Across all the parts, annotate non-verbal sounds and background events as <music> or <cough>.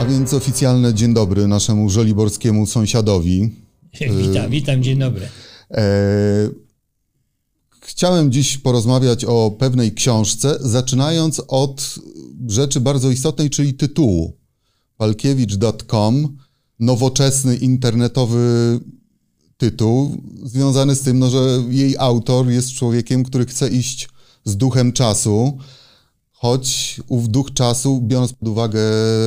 A więc oficjalne dzień dobry naszemu żoliborskiemu sąsiadowi. <laughs> Witam, witam, dzień dobry. E, chciałem dziś porozmawiać o pewnej książce, zaczynając od rzeczy bardzo istotnej, czyli tytułu. Palkiewicz.com, nowoczesny internetowy tytuł, związany z tym, no, że jej autor jest człowiekiem, który chce iść z duchem czasu, choć ów duch czasu, biorąc pod uwagę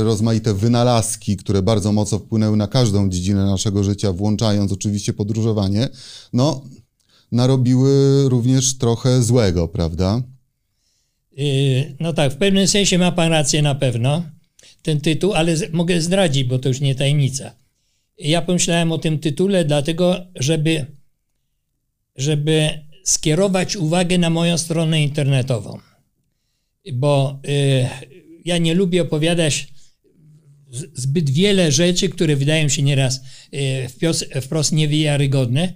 rozmaite wynalazki, które bardzo mocno wpłynęły na każdą dziedzinę naszego życia, włączając oczywiście podróżowanie, no, narobiły również trochę złego, prawda? Yy, no tak, w pewnym sensie ma pan rację na pewno, ten tytuł, ale mogę zdradzić, bo to już nie tajemnica. Ja pomyślałem o tym tytule dlatego, żeby, żeby skierować uwagę na moją stronę internetową bo y, ja nie lubię opowiadać zbyt wiele rzeczy, które wydają się nieraz y, wprost, niewiarygodne,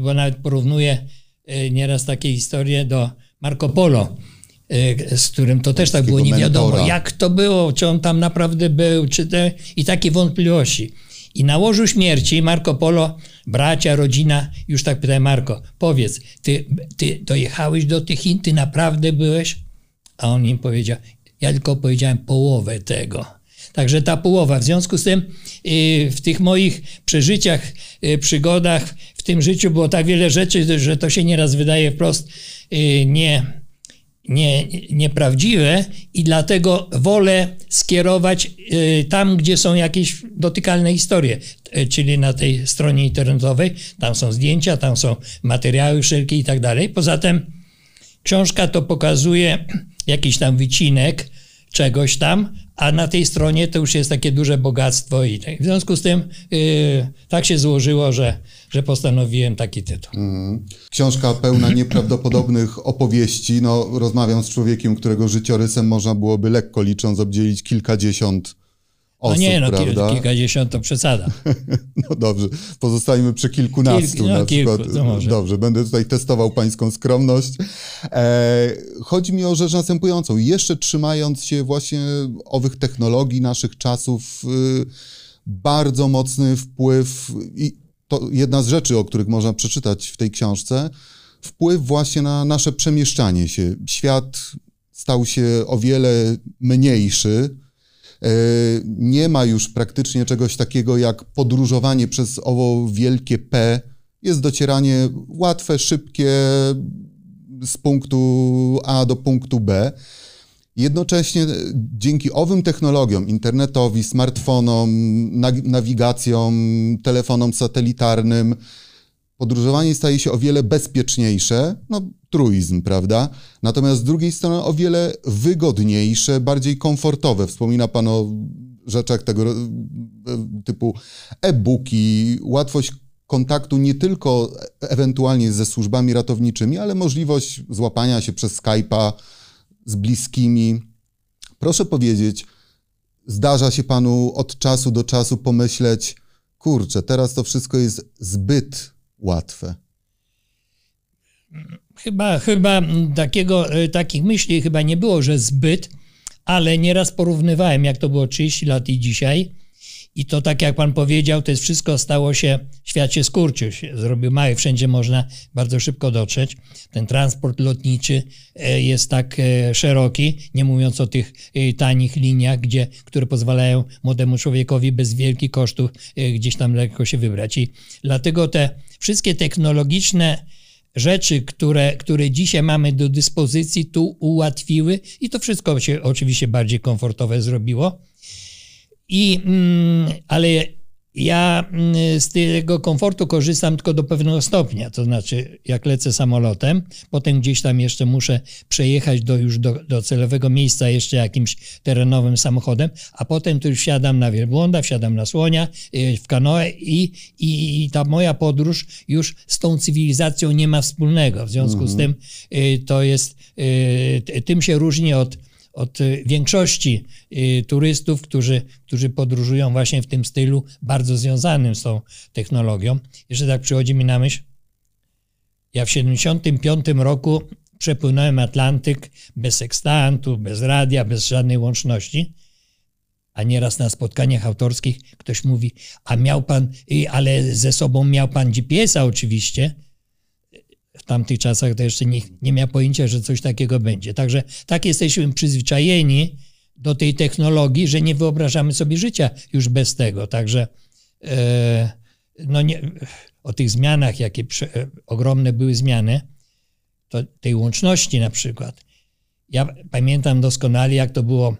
bo nawet porównuję y, nieraz takie historie do Marco Polo, z którym to też tak było nie wiadomo, jak to było, czy on tam naprawdę był, czy te, i takie wątpliwości. I na łożu śmierci Marco Polo, bracia, rodzina, już tak pytałem Marco, powiedz, ty, ty dojechałeś do tych Chin, ty naprawdę byłeś? A on im powiedział, ja tylko powiedziałem połowę tego. Także ta połowa. W związku z tym y, w tych moich przeżyciach, y, przygodach, w tym życiu było tak wiele rzeczy, że to się nieraz wydaje wprost y, nie, nie, nieprawdziwe i dlatego wolę skierować tam, gdzie są jakieś dotykalne historie, czyli na tej stronie internetowej. Tam są zdjęcia, tam są materiały wszelkie i tak dalej. Poza tym książka to pokazuje jakiś tam wycinek czegoś tam, a na tej stronie to już jest takie duże bogactwo i tak. W związku z tym yy, tak się złożyło, że, że postanowiłem taki tytuł. Mm. Książka pełna <clears throat> nieprawdopodobnych opowieści. No, rozmawiam z człowiekiem, którego życiorysem można byłoby lekko licząc obdzielić kilkadziesiąt osób, no nie, no prawda? kilkadziesiąt to przesada. <laughs> no dobrze, pozostajemy przy kilkunastu Kilk, no, na kilku, przykład. Dobrze, będę tutaj testował pańską skromność. E, chodzi mi o rzecz następującą. Jeszcze trzymając się właśnie owych technologii naszych czasów, y, bardzo mocny wpływ i to jedna z rzeczy, o których można przeczytać w tej książce, wpływ właśnie na nasze przemieszczanie się. Świat stał się o wiele mniejszy, nie ma już praktycznie czegoś takiego jak podróżowanie przez owo wielkie P. Jest docieranie łatwe, szybkie z punktu A do punktu B. Jednocześnie dzięki owym technologiom, internetowi, smartfonom, nawigacjom, telefonom satelitarnym, podróżowanie staje się o wiele bezpieczniejsze, no truizm, prawda? Natomiast z drugiej strony o wiele wygodniejsze, bardziej komfortowe. Wspomina Pan o rzeczach tego typu e-booki, łatwość kontaktu nie tylko ewentualnie ze służbami ratowniczymi, ale możliwość złapania się przez Skype'a z bliskimi. Proszę powiedzieć, zdarza się Panu od czasu do czasu pomyśleć, kurczę, teraz to wszystko jest zbyt łatwe. Chyba, chyba takiego, e, takich myśli chyba nie było, że zbyt, ale nieraz porównywałem, jak to było 30 lat i dzisiaj. I to tak jak pan powiedział, to jest wszystko stało się, świat się skurczył, się zrobił mały, wszędzie można bardzo szybko dotrzeć. Ten transport lotniczy e, jest tak e, szeroki, nie mówiąc o tych tanich liniach, gdzie, które pozwalają młodemu człowiekowi bez wielkich kosztów gdzieś tam lekko się wybrać. I dlatego te wszystkie technologiczne rzeczy, które, które dzisiaj mamy do dyspozycji, tu ułatwiły i to wszystko się oczywiście bardziej komfortowe zrobiło. I, mm, ale ja mm, z tego komfortu korzystam tylko do pewnego stopnia, to znaczy jak lecę samolotem, potem gdzieś tam jeszcze muszę przejechać do, już do, do celowego miejsca jeszcze jakimś terenowym samochodem, a potem to już wsiadam na wielbłąda, wsiadam na słonia, y, w kanoę i, i, i ta moja podróż już z tą cywilizacją nie ma wspólnego. W związku mhm. z tym y, to jest, y, tym się różni od od y, większości y, turystów, którzy, którzy podróżują właśnie w tym stylu, bardzo związanym z tą technologią. Jeszcze tak przychodzi mi na myśl, ja w 75 roku przepłynąłem Atlantyk bez sekstantu, bez radia, bez żadnej łączności. A nieraz na spotkaniach autorskich ktoś mówi, a miał pan, ale ze sobą miał pan GPS-a oczywiście. W tamtych czasach to jeszcze nikt nie miał pojęcia, że coś takiego będzie. Także tak jesteśmy przyzwyczajeni do tej technologii, że nie wyobrażamy sobie życia już bez tego. Także e, no nie, o tych zmianach, jakie prze, e, ogromne były zmiany, to tej łączności na przykład. Ja pamiętam doskonale, jak to było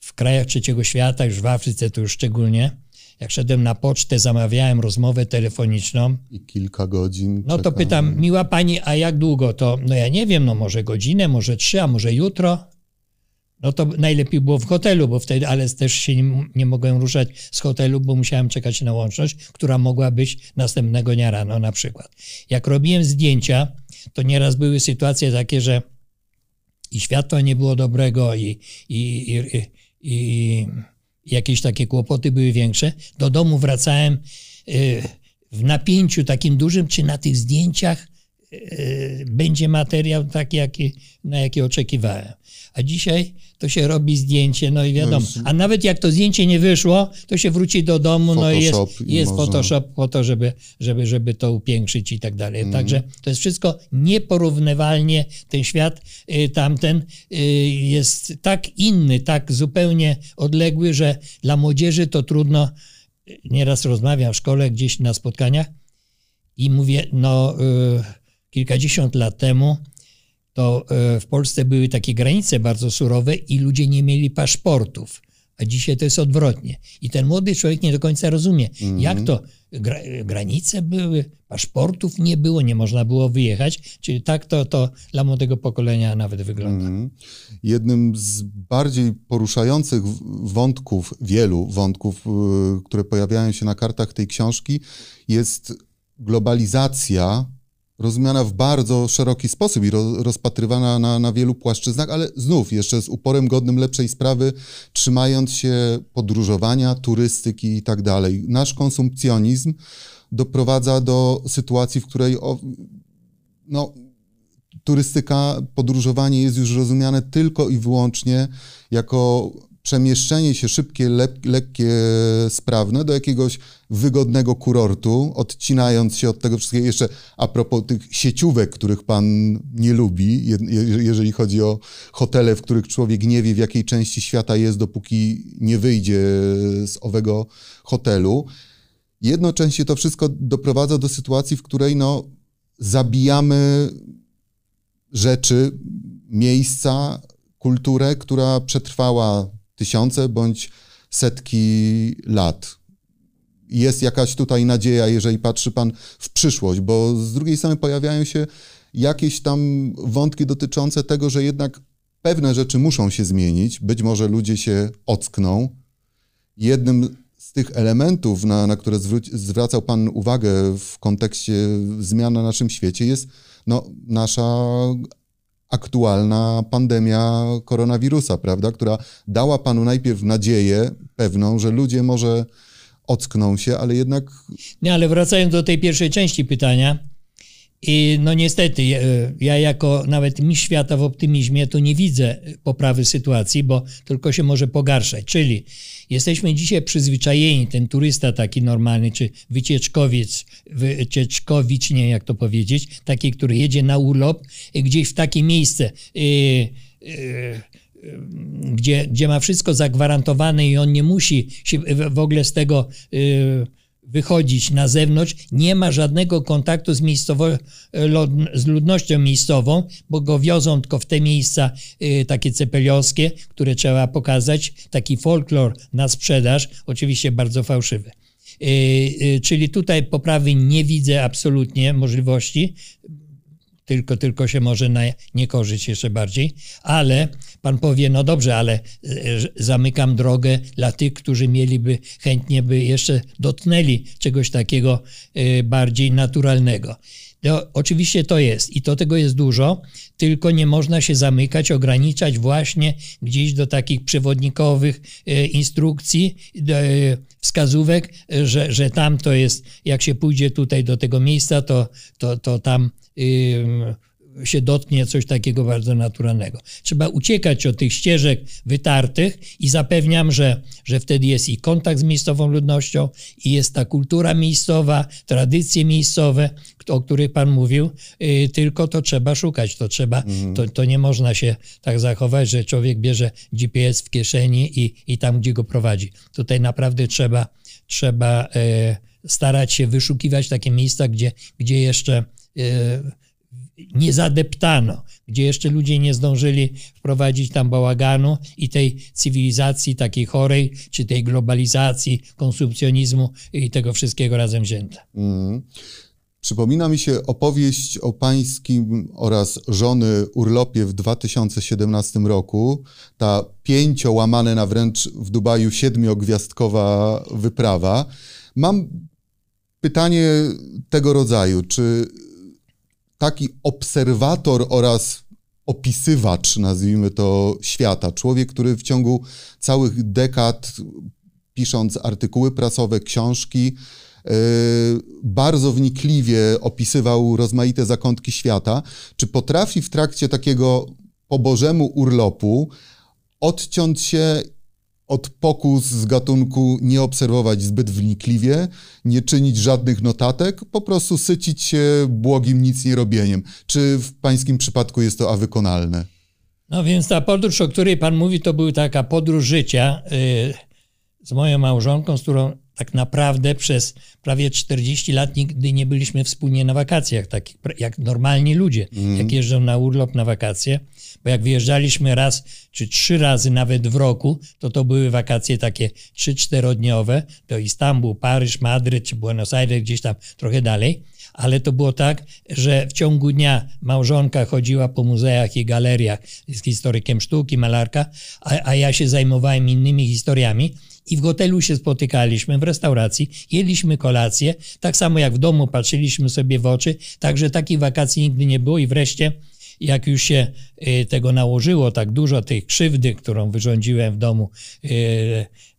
w krajach trzeciego świata, już w Afryce to już szczególnie. Jak szedłem na pocztę, zamawiałem rozmowę telefoniczną. I kilka godzin. No to pytam, miła pani, a jak długo to? No ja nie wiem, no może godzinę, może trzy, a może jutro. No to najlepiej było w hotelu, bo wtedy, ale też się nie, nie mogłem ruszać z hotelu, bo musiałem czekać na łączność, która mogła być następnego dnia rano na przykład. Jak robiłem zdjęcia, to nieraz były sytuacje takie, że i światła nie było dobrego, i, i, i, i jakieś takie kłopoty były większe. Do domu wracałem y, w napięciu takim dużym, czy na tych zdjęciach y, będzie materiał taki, jaki, na jaki oczekiwałem. A dzisiaj to się robi zdjęcie, no i wiadomo. No A nawet jak to zdjęcie nie wyszło, to się wróci do domu, Photoshop no i jest, i jest Photoshop po to, żeby, żeby, żeby to upiększyć i tak dalej. Mm. Także to jest wszystko nieporównywalnie, ten świat y, tamten y, jest tak inny, tak zupełnie odległy, że dla młodzieży to trudno. Nieraz rozmawiam w szkole, gdzieś na spotkaniach i mówię, no y, kilkadziesiąt lat temu to e, w Polsce były takie granice bardzo surowe i ludzie nie mieli paszportów. A dzisiaj to jest odwrotnie. I ten młody człowiek nie do końca rozumie, mm jak to gra, granice były, paszportów nie było, nie można było wyjechać. Czyli tak to, to dla młodego pokolenia nawet wygląda. Mm. Jednym z bardziej poruszających wątków, wielu wątków, e, które pojawiają się na kartach tej książki, jest globalizacja rozumiana w bardzo szeroki sposób i ro, rozpatrywana na, na wielu płaszczyznach, ale znów jeszcze z uporem godnym lepszej sprawy, trzymając się podróżowania, turystyki i tak dalej. Nasz konsumpcjonizm doprowadza do sytuacji, w której o, no, turystyka, podróżowanie jest już rozumiane tylko i wyłącznie jako przemieszczenie się szybkie, lep, lekkie, sprawne do jakiegoś wygodnego kurortu, odcinając się od tego wszystkiego. Jeszcze a propos tych sieciówek, których pan nie lubi, jeżeli chodzi o hotele, w których człowiek nie wie, w jakiej części świata jest, dopóki nie wyjdzie z owego hotelu. Jednocześnie to wszystko doprowadza do sytuacji, w której no, zabijamy rzeczy, miejsca, kulturę, która przetrwała tysiące bądź setki lat. Jest jakaś tutaj nadzieja, jeżeli patrzy Pan w przyszłość, bo z drugiej strony pojawiają się jakieś tam wątki dotyczące tego, że jednak pewne rzeczy muszą się zmienić, być może ludzie się ockną. Jednym z tych elementów, na, na które zwracał Pan uwagę w kontekście zmian na naszym świecie, jest no, nasza aktualna pandemia koronawirusa, prawda, która dała panu najpierw nadzieję pewną, że ludzie może ockną się, ale jednak. Nie, ale wracając do tej pierwszej części pytania, i no niestety, ja jako nawet mistrz świata w optymizmie to nie widzę poprawy sytuacji, bo tylko się może pogarszać. Czyli jesteśmy dzisiaj przyzwyczajeni, ten turysta taki normalny, czy wycieczkowiec, wycieczkowicz, nie jak to powiedzieć, taki, który jedzie na urlop gdzieś w takie miejsce, yy, yy, gdzie, gdzie ma wszystko zagwarantowane i on nie musi się w ogóle z tego yy, wychodzić na zewnątrz, nie ma żadnego kontaktu z, miejscowo, z ludnością miejscową, bo go wiozą tylko w te miejsca y, takie cepeliowskie, które trzeba pokazać, taki folklor na sprzedaż, oczywiście bardzo fałszywy. Y, czyli tutaj poprawy nie widzę absolutnie możliwości. Tylko, tylko się może na niekorzyść jeszcze bardziej, ale pan powie, no dobrze, ale e, zamykam drogę dla tych, którzy mieliby chętnie by jeszcze dotknęli czegoś takiego e, bardziej naturalnego. No, oczywiście to jest i to tego jest dużo, tylko nie można się zamykać, ograniczać właśnie gdzieś do takich przewodnikowych e, instrukcji, wskazówek, że, że tam to jest, jak się pójdzie tutaj do tego miejsca, to, to, to tam się dotknie coś takiego bardzo naturalnego. Trzeba uciekać od tych ścieżek wytartych i zapewniam, że, że wtedy jest i kontakt z miejscową ludnością, i jest ta kultura miejscowa, tradycje miejscowe, o których Pan mówił, yy, tylko to trzeba szukać, to trzeba, mhm. to, to nie można się tak zachować, że człowiek bierze GPS w kieszeni i, i tam, gdzie go prowadzi. Tutaj naprawdę trzeba, trzeba yy, starać się wyszukiwać takie miejsca, gdzie, gdzie jeszcze yy, nie zadeptano, gdzie jeszcze ludzie nie zdążyli wprowadzić tam bałaganu i tej cywilizacji takiej chorej, czy tej globalizacji, konsumpcjonizmu i tego wszystkiego razem wzięte. Mm. Przypomina mi się opowieść o pańskim oraz żony urlopie w 2017 roku. Ta pięciołamane na wręcz w Dubaju siedmiogwiazdkowa wyprawa. Mam pytanie tego rodzaju. Czy taki obserwator oraz opisywacz, nazwijmy to, świata. Człowiek, który w ciągu całych dekad, pisząc artykuły prasowe, książki, yy, bardzo wnikliwie opisywał rozmaite zakątki świata. Czy potrafi w trakcie takiego po Bożemu urlopu odciąć się od pokus z gatunku nie obserwować zbyt wnikliwie, nie czynić żadnych notatek, po prostu sycić się błogim nic nie robieniem. Czy w pańskim przypadku jest to a wykonalne? No więc ta podróż, o której pan mówi, to była taka podróż życia yy, z moją małżonką, z którą tak naprawdę przez prawie 40 lat nigdy nie byliśmy wspólnie na wakacjach, tak jak normalni ludzie, mm. jak jeżdżą na urlop, na wakacje. Bo jak wyjeżdżaliśmy raz czy trzy razy nawet w roku, to to były wakacje takie trzy, czterodniowe, to Istanbul, Paryż, Madryt czy Buenos Aires, gdzieś tam trochę dalej. Ale to było tak, że w ciągu dnia małżonka chodziła po muzeach i galeriach z historykiem sztuki, malarka, a, a ja się zajmowałem innymi historiami. I w hotelu się spotykaliśmy, w restauracji, jedliśmy kolację, tak samo jak w domu patrzyliśmy sobie w oczy, także takich wakacji nigdy nie było i wreszcie jak już się y, tego nałożyło tak dużo, tej krzywdy, którą wyrządziłem w domu y,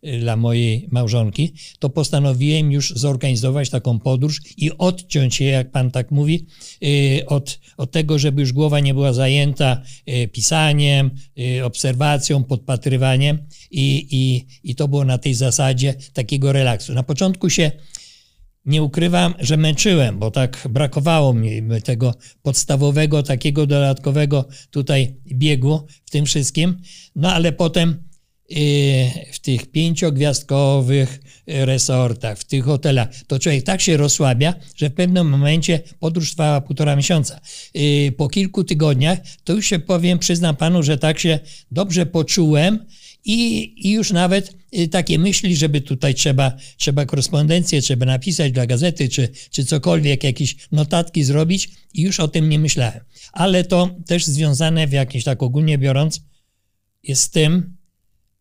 y, dla mojej małżonki, to postanowiłem już zorganizować taką podróż i odciąć się, jak pan tak mówi, od, od tego, żeby już głowa nie była zajęta pisaniem, obserwacją, podpatrywaniem i, i, i to było na tej zasadzie takiego relaksu. Na początku się nie ukrywam, że męczyłem, bo tak brakowało mi tego podstawowego, takiego dodatkowego tutaj biegu w tym wszystkim. No ale potem y, w tych pięciogwiazdkowych resortach, w tych hotelach, to człowiek tak się rozsłabia, że w pewnym momencie podróż trwała półtora miesiąca. Y, po kilku tygodniach to już się powiem, przyznam panu, że tak się dobrze poczułem, i, i już nawet y, takie myśli, żeby tutaj trzeba, trzeba korespondencję, trzeba napisać dla gazety, czy, czy cokolwiek, jakieś notatki zrobić i już o tym nie myślałem. Ale to też związane w jakimś tak ogólnie biorąc jest z tym,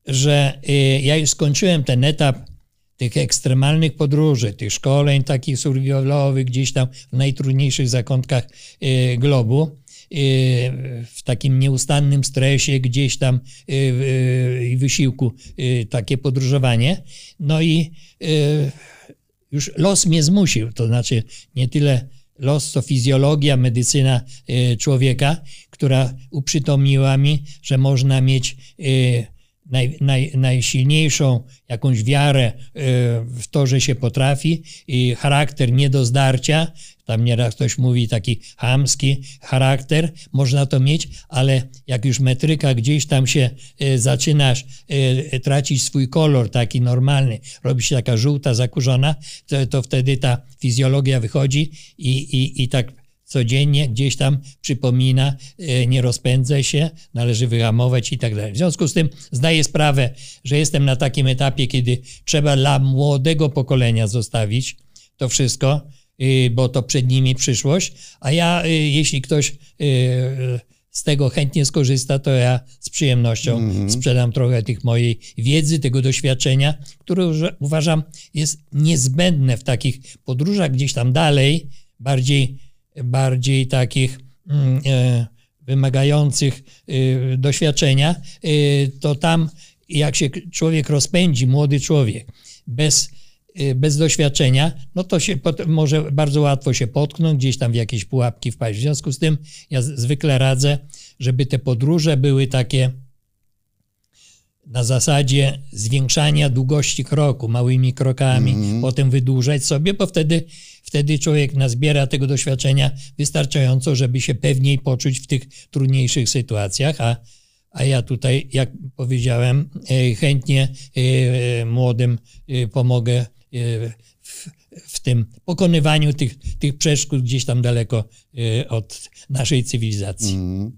że y, ja już skończyłem ten etap tych ekstremalnych podróży, tych szkoleń takich survivalowych gdzieś tam w najtrudniejszych zakątkach y, globu w takim nieustannym stresie gdzieś tam y, y, i wysiłku y, takie podróżowanie. No i już los mnie zmusił, to znaczy nie tyle los, co fizjologia, medycyna człowieka, która uprzytomniła mi, że można mieć naj, naj, najsilniejszą jakąś wiarę w to, że się potrafi i charakter nie do zdarcia, tam nieraz ktoś mówi taki hamski charakter, można to mieć, ale jak już metryka gdzieś tam się y, zaczynasz y, tracić swój kolor taki normalny, robi się taka żółta, zakurzona, to, to wtedy ta fizjologia wychodzi i, i, i tak codziennie gdzieś tam przypomina, nie rozpędzę się, należy wyhamować i tak dalej. W związku z tym zdaję sprawę, że jestem na takim etapie, kiedy trzeba dla młodego pokolenia zostawić to wszystko, bo to przed nimi przyszłość, a ja, y, jeśli ktoś y, z tego chętnie skorzysta, to ja z przyjemnością mm -hmm. sprzedam trochę tych mojej wiedzy, tego doświadczenia, które uważam jest niezbędne w takich podróżach gdzieś tam dalej, bardziej, bardziej takich mm, e, wymagających doświadczenia, to tam jak się człowiek rozpędzi, młody człowiek, bez y, bez doświadczenia, no to się może bardzo łatwo się potknąć, gdzieś tam w jakieś pułapki wpaść. W związku z tym ja zwykle radzę, żeby te podróże były takie na zasadzie zwiększania długości kroku małymi krokami, mm. potem wydłużać sobie, bo wtedy, wtedy człowiek nazbiera tego doświadczenia wystarczająco, żeby się pewniej poczuć w tych trudniejszych sytuacjach, a, a ja tutaj, jak powiedziałem, e, chętnie e, młodym pomogę w, w tym pokonywaniu tych, tych przeszkód gdzieś tam daleko od naszej cywilizacji. Mm.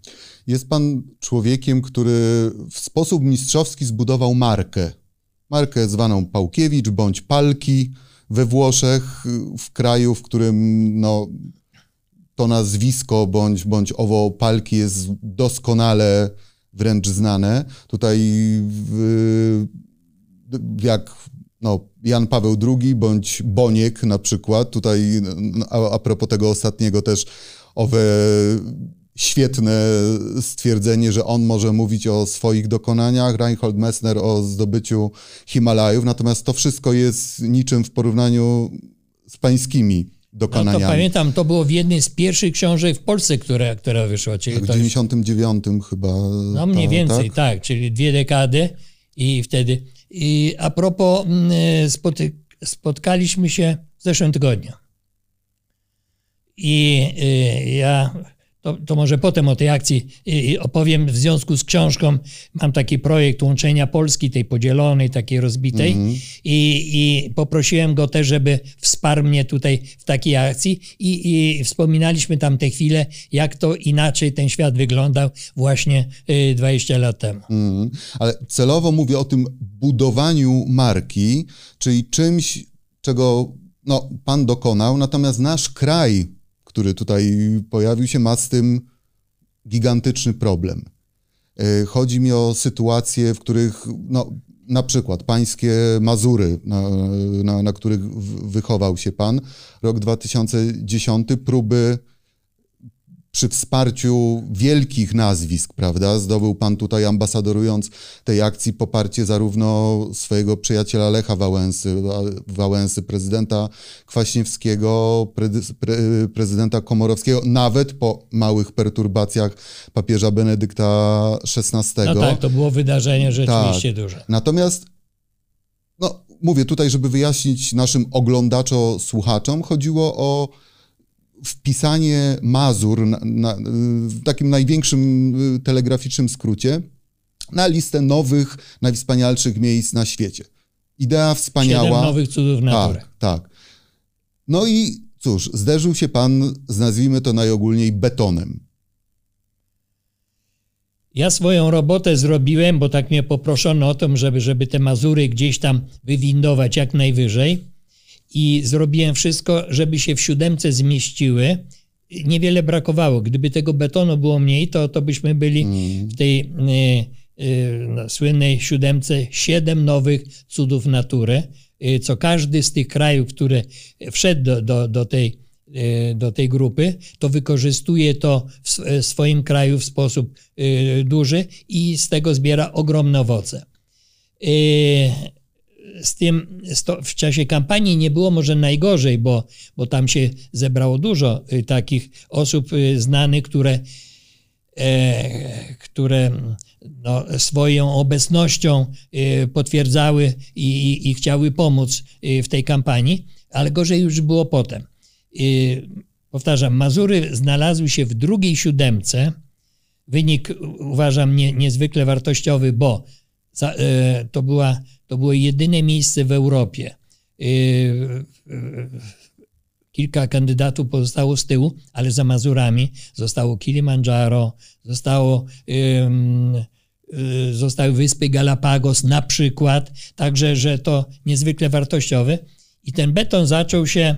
Jest pan człowiekiem, który w sposób mistrzowski zbudował markę. Markę zwaną Pałkiewicz bądź Palki we Włoszech, w kraju, w którym no, to nazwisko bądź, bądź owo Palki jest doskonale wręcz znane. Tutaj w, jak no, Jan Paweł II bądź Boniek na przykład. Tutaj a, a propos tego ostatniego też owe świetne stwierdzenie, że on może mówić o swoich dokonaniach, Reinhold Messner o zdobyciu Himalajów, natomiast to wszystko jest niczym w porównaniu z pańskimi dokonaniami. No to pamiętam, to było w jednej z pierwszych książek w Polsce, która, która wyszła. Czyli tak, w 99 już... chyba. No mniej więcej, tak? tak, czyli dwie dekady i wtedy. I a propos, mm, spoty, spotkaliśmy się w zeszłym tygodniu. I y, ja to, to, może potem o tej akcji opowiem. W związku z książką mam taki projekt łączenia Polski, tej podzielonej, takiej rozbitej mm -hmm. I, I, poprosiłem go też, żeby wsparł mnie tutaj w takiej akcji I, i wspominaliśmy tam te chwile, jak to inaczej ten świat wyglądał właśnie 20 y, lat temu. Mm -hmm. Ale celowo mówię o tym budowaniu marki, czyli czymś, czego no, pan dokonał, natomiast nasz kraj który tutaj pojawił się, ma z tym gigantyczny problem. E, chodzi mi o sytuacje, w których no, na przykład pańskie Mazury, na, na, na których wychował się pan, rok 2010, próby przy wsparciu wielkich nazwisk, prawda? Zdobył pan tutaj, ambasadorując tej akcji, poparcie zarówno swojego przyjaciela Lecha Wałęsy, Wałęsy prezydenta Kwaśniewskiego, pre, pre, prezydenta Komorowskiego, nawet po małych perturbacjach papieża Benedykta XVI. No tak, to było wydarzenie rzeczywiście tak. duże. Natomiast no, mówię tutaj, żeby wyjaśnić naszym oglądaczo-słuchaczom, chodziło o wpisanie Mazur na, na, w takim największym y, telegraficznym skrócie na listę nowych, najwspanialszych miejsc na świecie. Idea wspaniała. Siedem nowych cudów natury. Tak, tak. No i cóż, zderzył się pan z, nazwijmy to najogólniej, betonem. Ja swoją robotę zrobiłem, bo tak mnie poproszono o to, żeby, żeby te Mazury gdzieś tam wywindować jak najwyżej i zrobiłem wszystko, żeby się w siódemce zmieściły. Niewiele brakowało. Gdyby tego betonu było mniej, to, to byśmy byli mm. w tej y, y, no, słynnej siódemce siedem nowych cudów natury, y, co każdy z tych krajów, który wszedł do, do, do tej do tej grupy, to wykorzystuje to w swoim kraju w sposób duży i z tego zbiera ogromne owoce z tym w czasie kampanii nie było może najgorzej, bo, bo tam się zebrało dużo y, takich osób y, znanych, które, e, które no, swoją obecnością y, potwierdzały i, i, i, chciały pomóc w tej kampanii, ale gorzej już było potem. Powtarzam, Mazury znalazły się w drugiej siódemce. Wynik uważam nie, niezwykle wartościowy, bo to była to było jedyne miejsce w Europie. Y, kilka kandydatów pozostało z tyłu, ale za Mazurami zostało Kilimandżaro, zostało, y, zostały wyspy Galapagos na przykład, także, że to niezwykle wartościowe. I ten beton zaczął się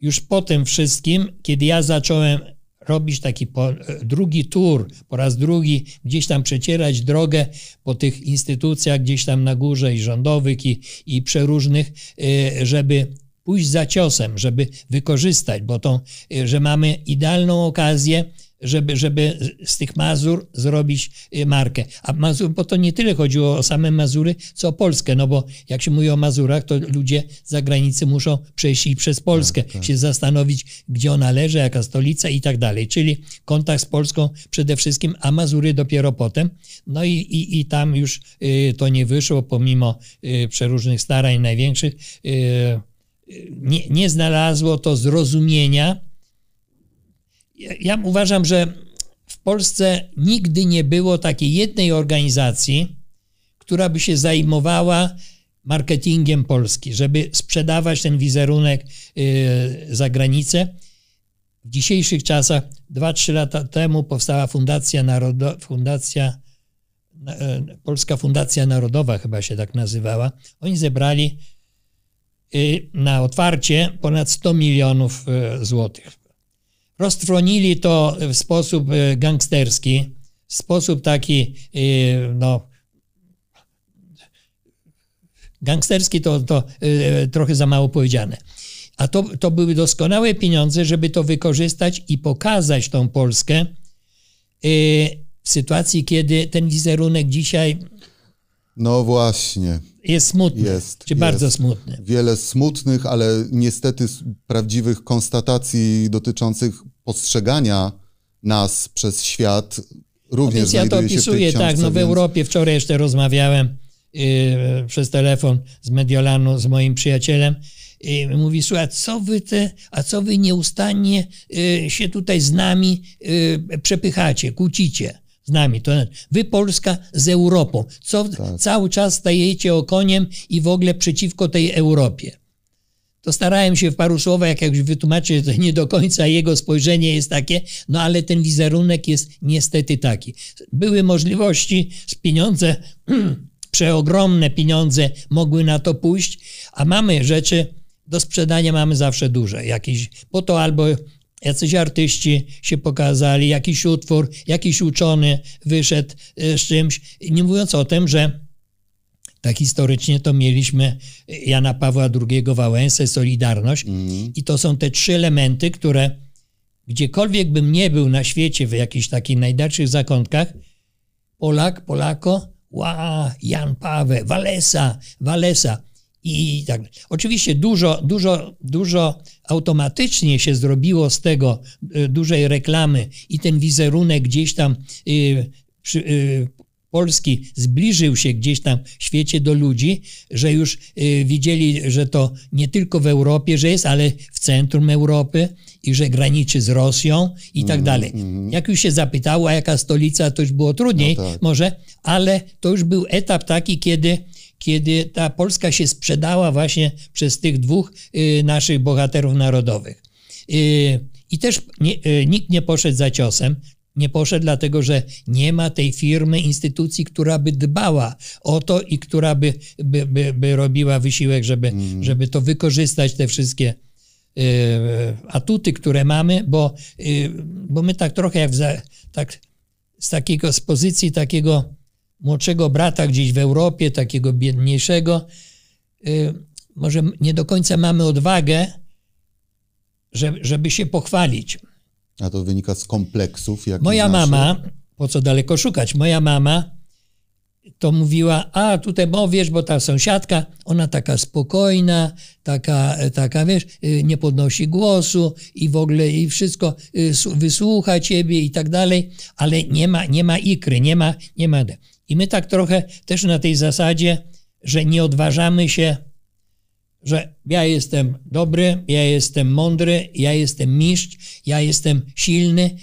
już po tym wszystkim, kiedy ja zacząłem robić taki po, drugi tur, po raz drugi gdzieś tam przecierać drogę po tych instytucjach gdzieś tam na górze i rządowych i, i przeróżnych, y, żeby pójść za ciosem, żeby wykorzystać, bo to, y, że mamy idealną okazję, żeby, żeby z tych Mazur zrobić y, markę. A Mazur, bo to nie tyle chodziło o same Mazury, co o Polskę, no bo jak się mówi o Mazurach, to ludzie z zagranicy muszą przejść i przez Polskę, tak, tak. się zastanowić, gdzie ona leży, jaka stolica i tak dalej. Czyli kontakt z Polską przede wszystkim, a Mazury dopiero potem. No i, i, i tam już y, to nie wyszło, pomimo y, przeróżnych starań największych. Nie, nie znalazło to zrozumienia ja uważam, że w Polsce nigdy nie było takiej jednej organizacji, która by się zajmowała marketingiem Polski, żeby sprzedawać ten wizerunek y, za granicę. W dzisiejszych czasach, 2-3 lata temu powstała Fundacja, Narodo Fundacja y, Polska Fundacja Narodowa, chyba się tak nazywała. Oni zebrali y, na otwarcie ponad 100 milionów złotych roztronili to w sposób e, gangsterski, w sposób taki, e, no, gangsterski to, to e, trochę za mało powiedziane. A to, to były doskonałe pieniądze, żeby to wykorzystać i pokazać tą Polskę w sytuacji, kiedy ten wizerunek dzisiaj. No właśnie. Jest smutny. Jest, czy jest. bardzo smutny. Wiele smutnych, ale niestety prawdziwych konstatacji dotyczących postrzegania nas przez świat również Więc ja to opisuję, tak, no w więc... Europie wczoraj jeszcze rozmawiałem yy, przez telefon z Mediolanu z moim przyjacielem i mówi, słuchaj, co wy te, a co wy nieustannie yy, się tutaj z nami yy, przepychacie, kłócicie z nami. To wy Polska z Europą. Co tak. cały czas stajecie okoniem i w ogóle przeciwko tej Europie to starałem się w paru słowach jak jakś wytłumaczyć, że nie do końca jego spojrzenie jest takie, no ale ten wizerunek jest niestety taki. Były możliwości, pieniądze, <clears throat> przeogromne pieniądze mogły na to pójść, a mamy rzeczy, do sprzedania mamy zawsze duże. Jakieś, po to albo jacyś artyści się pokazali, jakiś utwór, jakiś uczony wyszedł e, z czymś, nie mówiąc o tym, że tak historycznie to mieliśmy Jana Pawła II, Wałęsę, Solidarność mm. i to są te trzy elementy, które gdziekolwiek bym nie był na świecie, w jakichś takich najdalszych zakątkach, Polak, Polako, ła, Jan Paweł, Walesa, Walesa i tak. Oczywiście dużo, dużo, dużo automatycznie się zrobiło z tego y, dużej reklamy i ten wizerunek gdzieś tam y, przy, y, Polski zbliżył się gdzieś tam w świecie do ludzi, że już y, widzieli, że to nie tylko w Europie, że jest, ale w centrum Europy i że graniczy z Rosją i tak mm, dalej. Mm. Jak już się zapytało, a jaka stolica, to już było trudniej no tak. może, ale to już był etap taki, kiedy kiedy ta Polska się sprzedała właśnie przez tych dwóch y, naszych bohaterów narodowych. Y, I też nie, nikt nie poszedł za ciosem, nie poszedł, dlatego że nie ma tej firmy, instytucji, która by dbała o to i która by, by, by, by robiła wysiłek, żeby, mm. żeby to wykorzystać, te wszystkie y, atuty, które mamy, bo, y, bo my tak trochę jak za, tak, z takiego, z pozycji takiego młodszego brata gdzieś w Europie, takiego biedniejszego, y, może nie do końca mamy odwagę, żeby, żeby się pochwalić. A to wynika z kompleksów? Moja mama, po co daleko szukać, moja mama to mówiła, a tutaj, bo wiesz, bo ta sąsiadka, ona taka spokojna, taka, taka wiesz, y, nie podnosi głosu i w ogóle i wszystko y, wysłucha ciebie i tak dalej, ale nie ma, nie ma ikry, nie ma, nie ma. I my tak trochę też na tej zasadzie, że nie odważamy się że ja jestem dobry, ja jestem mądry, ja jestem mistrz, ja jestem silny.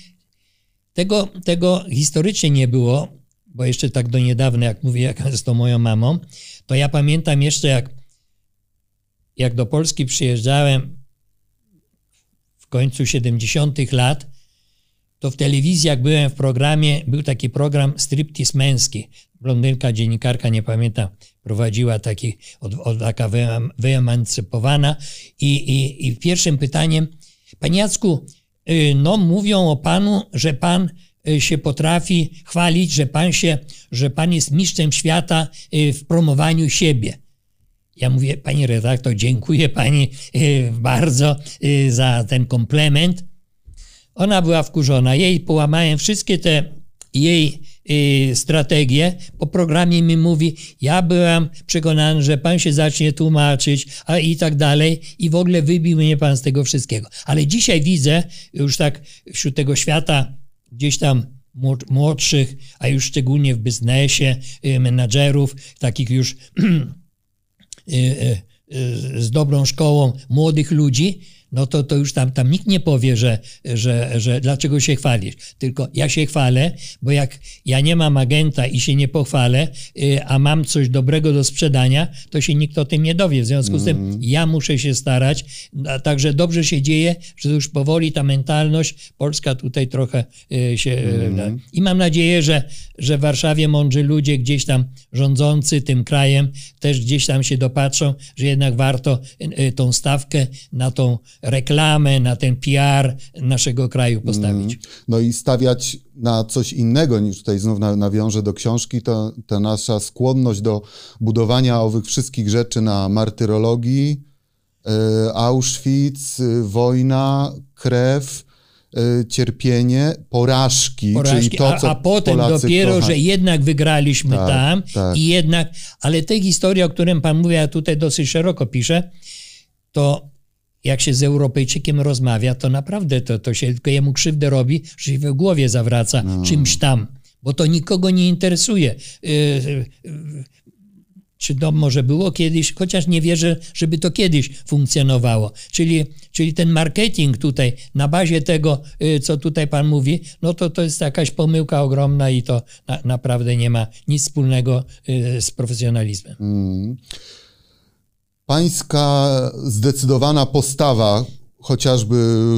Tego, tego historycznie nie było, bo jeszcze tak do niedawna, jak mówię, jak z tą moją mamą, to ja pamiętam jeszcze, jak, jak do Polski przyjeżdżałem w końcu 70. lat, to w telewizji, jak byłem w programie, był taki program striptease męski. Blondynka, dziennikarka, nie pamiętam, prowadziła taki, od, od, taka wyemancypowana i, i, i pierwszym pytaniem, Panie Jacku, y, no mówią o Panu, że Pan y, się potrafi chwalić, że Pan się, że Pan jest mistrzem świata y, w promowaniu siebie. Ja mówię, Pani redaktor, dziękuję Pani bardzo za ten komplement. Ona była wkurzona. Jej połamałem wszystkie te jej y, strategie. Po programie mi mówi, ja byłam przekonany, że pan się zacznie tłumaczyć, a i tak dalej. I w ogóle wybił mnie pan z tego wszystkiego. Ale dzisiaj widzę, już tak wśród tego świata, gdzieś tam młodszych, a już szczególnie w biznesie, y, menadżerów, takich już <clears throat> y, z dobrą szkołą młodych ludzi, no to, to już tam, tam nikt nie powie, że, że, że dlaczego się chwalisz. Tylko ja się chwalę, bo jak ja nie mam agenta i się nie pochwalę, y, a mam coś dobrego do sprzedania, to się nikt o tym nie dowie. W związku z tym mhm. ja muszę się starać. Także dobrze się dzieje, że już powoli ta mentalność polska tutaj trochę y, się... Mm. I mam nadzieję, że, że w Warszawie mądrzy ludzie gdzieś tam rządzący tym krajem też gdzieś tam się dopatrzą, że jednak warto tą stawkę na tą reklamę, na ten PR naszego kraju postawić. Mm. No i stawiać na coś innego niż tutaj znów nawiążę do książki, to ta nasza skłonność do budowania owych wszystkich rzeczy na martyrologii, e, Auschwitz, wojna, krew, e, cierpienie, porażki, porażki czyli to, co A, a potem Polacy dopiero, że jednak wygraliśmy tak, tam tak. i jednak, ale tej historii, o którym pan mówi, ja tutaj dosyć szeroko piszę, to jak się z Europejczykiem rozmawia, to naprawdę to, to się tylko jemu krzywdę robi, że się w głowie zawraca no. czymś tam, bo to nikogo nie interesuje. Yy, yy, czy to może było kiedyś, chociaż nie wierzę, żeby to kiedyś funkcjonowało. Czyli, czyli ten marketing tutaj na bazie tego, co tutaj Pan mówi, no to to jest jakaś pomyłka ogromna i to na, naprawdę nie ma nic wspólnego z profesjonalizmem. Mm. Pańska zdecydowana postawa, chociażby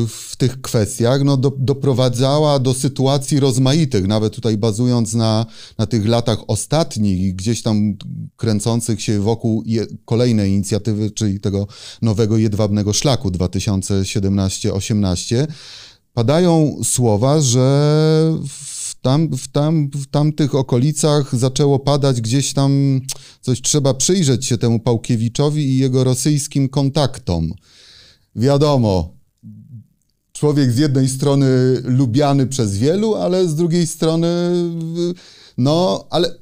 w tych kwestiach, no do, doprowadzała do sytuacji rozmaitych, nawet tutaj bazując na, na tych latach ostatnich, gdzieś tam kręcących się wokół je, kolejnej inicjatywy, czyli tego nowego jedwabnego szlaku 2017-18, padają słowa, że tam, w, tam, w tamtych okolicach zaczęło padać gdzieś tam coś, trzeba przyjrzeć się temu Pałkiewiczowi i jego rosyjskim kontaktom. Wiadomo, człowiek z jednej strony lubiany przez wielu, ale z drugiej strony, no, ale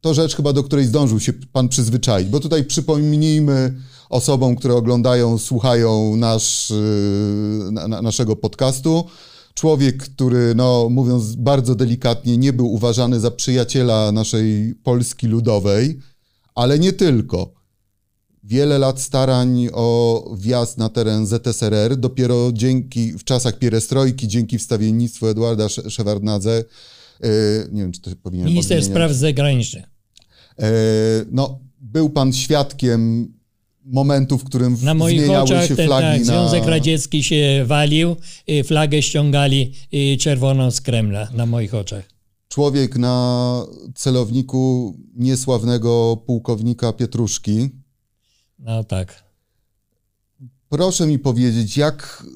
to rzecz chyba, do której zdążył się pan przyzwyczaić, bo tutaj przypomnijmy osobom, które oglądają, słuchają nasz, y, na, naszego podcastu, człowiek, który, no, mówiąc bardzo delikatnie, nie był uważany za przyjaciela naszej Polski Ludowej, ale nie tylko. Wiele lat starań o wjazd na teren ZSRR, dopiero dzięki, w czasach pierestrojki, dzięki wstawiennictwu Edwarda Szewardnadze, yy, nie wiem, czy to powinien Minister Spraw Zagranicznych. Yy, no, był pan świadkiem momentu, w którym na moich zmieniały oczach się ten, flagi tak, na... Związek Radziecki się walił, flagę ściągali czerwoną z Kremla na moich oczach. Człowiek na celowniku niesławnego pułkownika Pietruszki. No tak. Proszę mi powiedzieć, jak...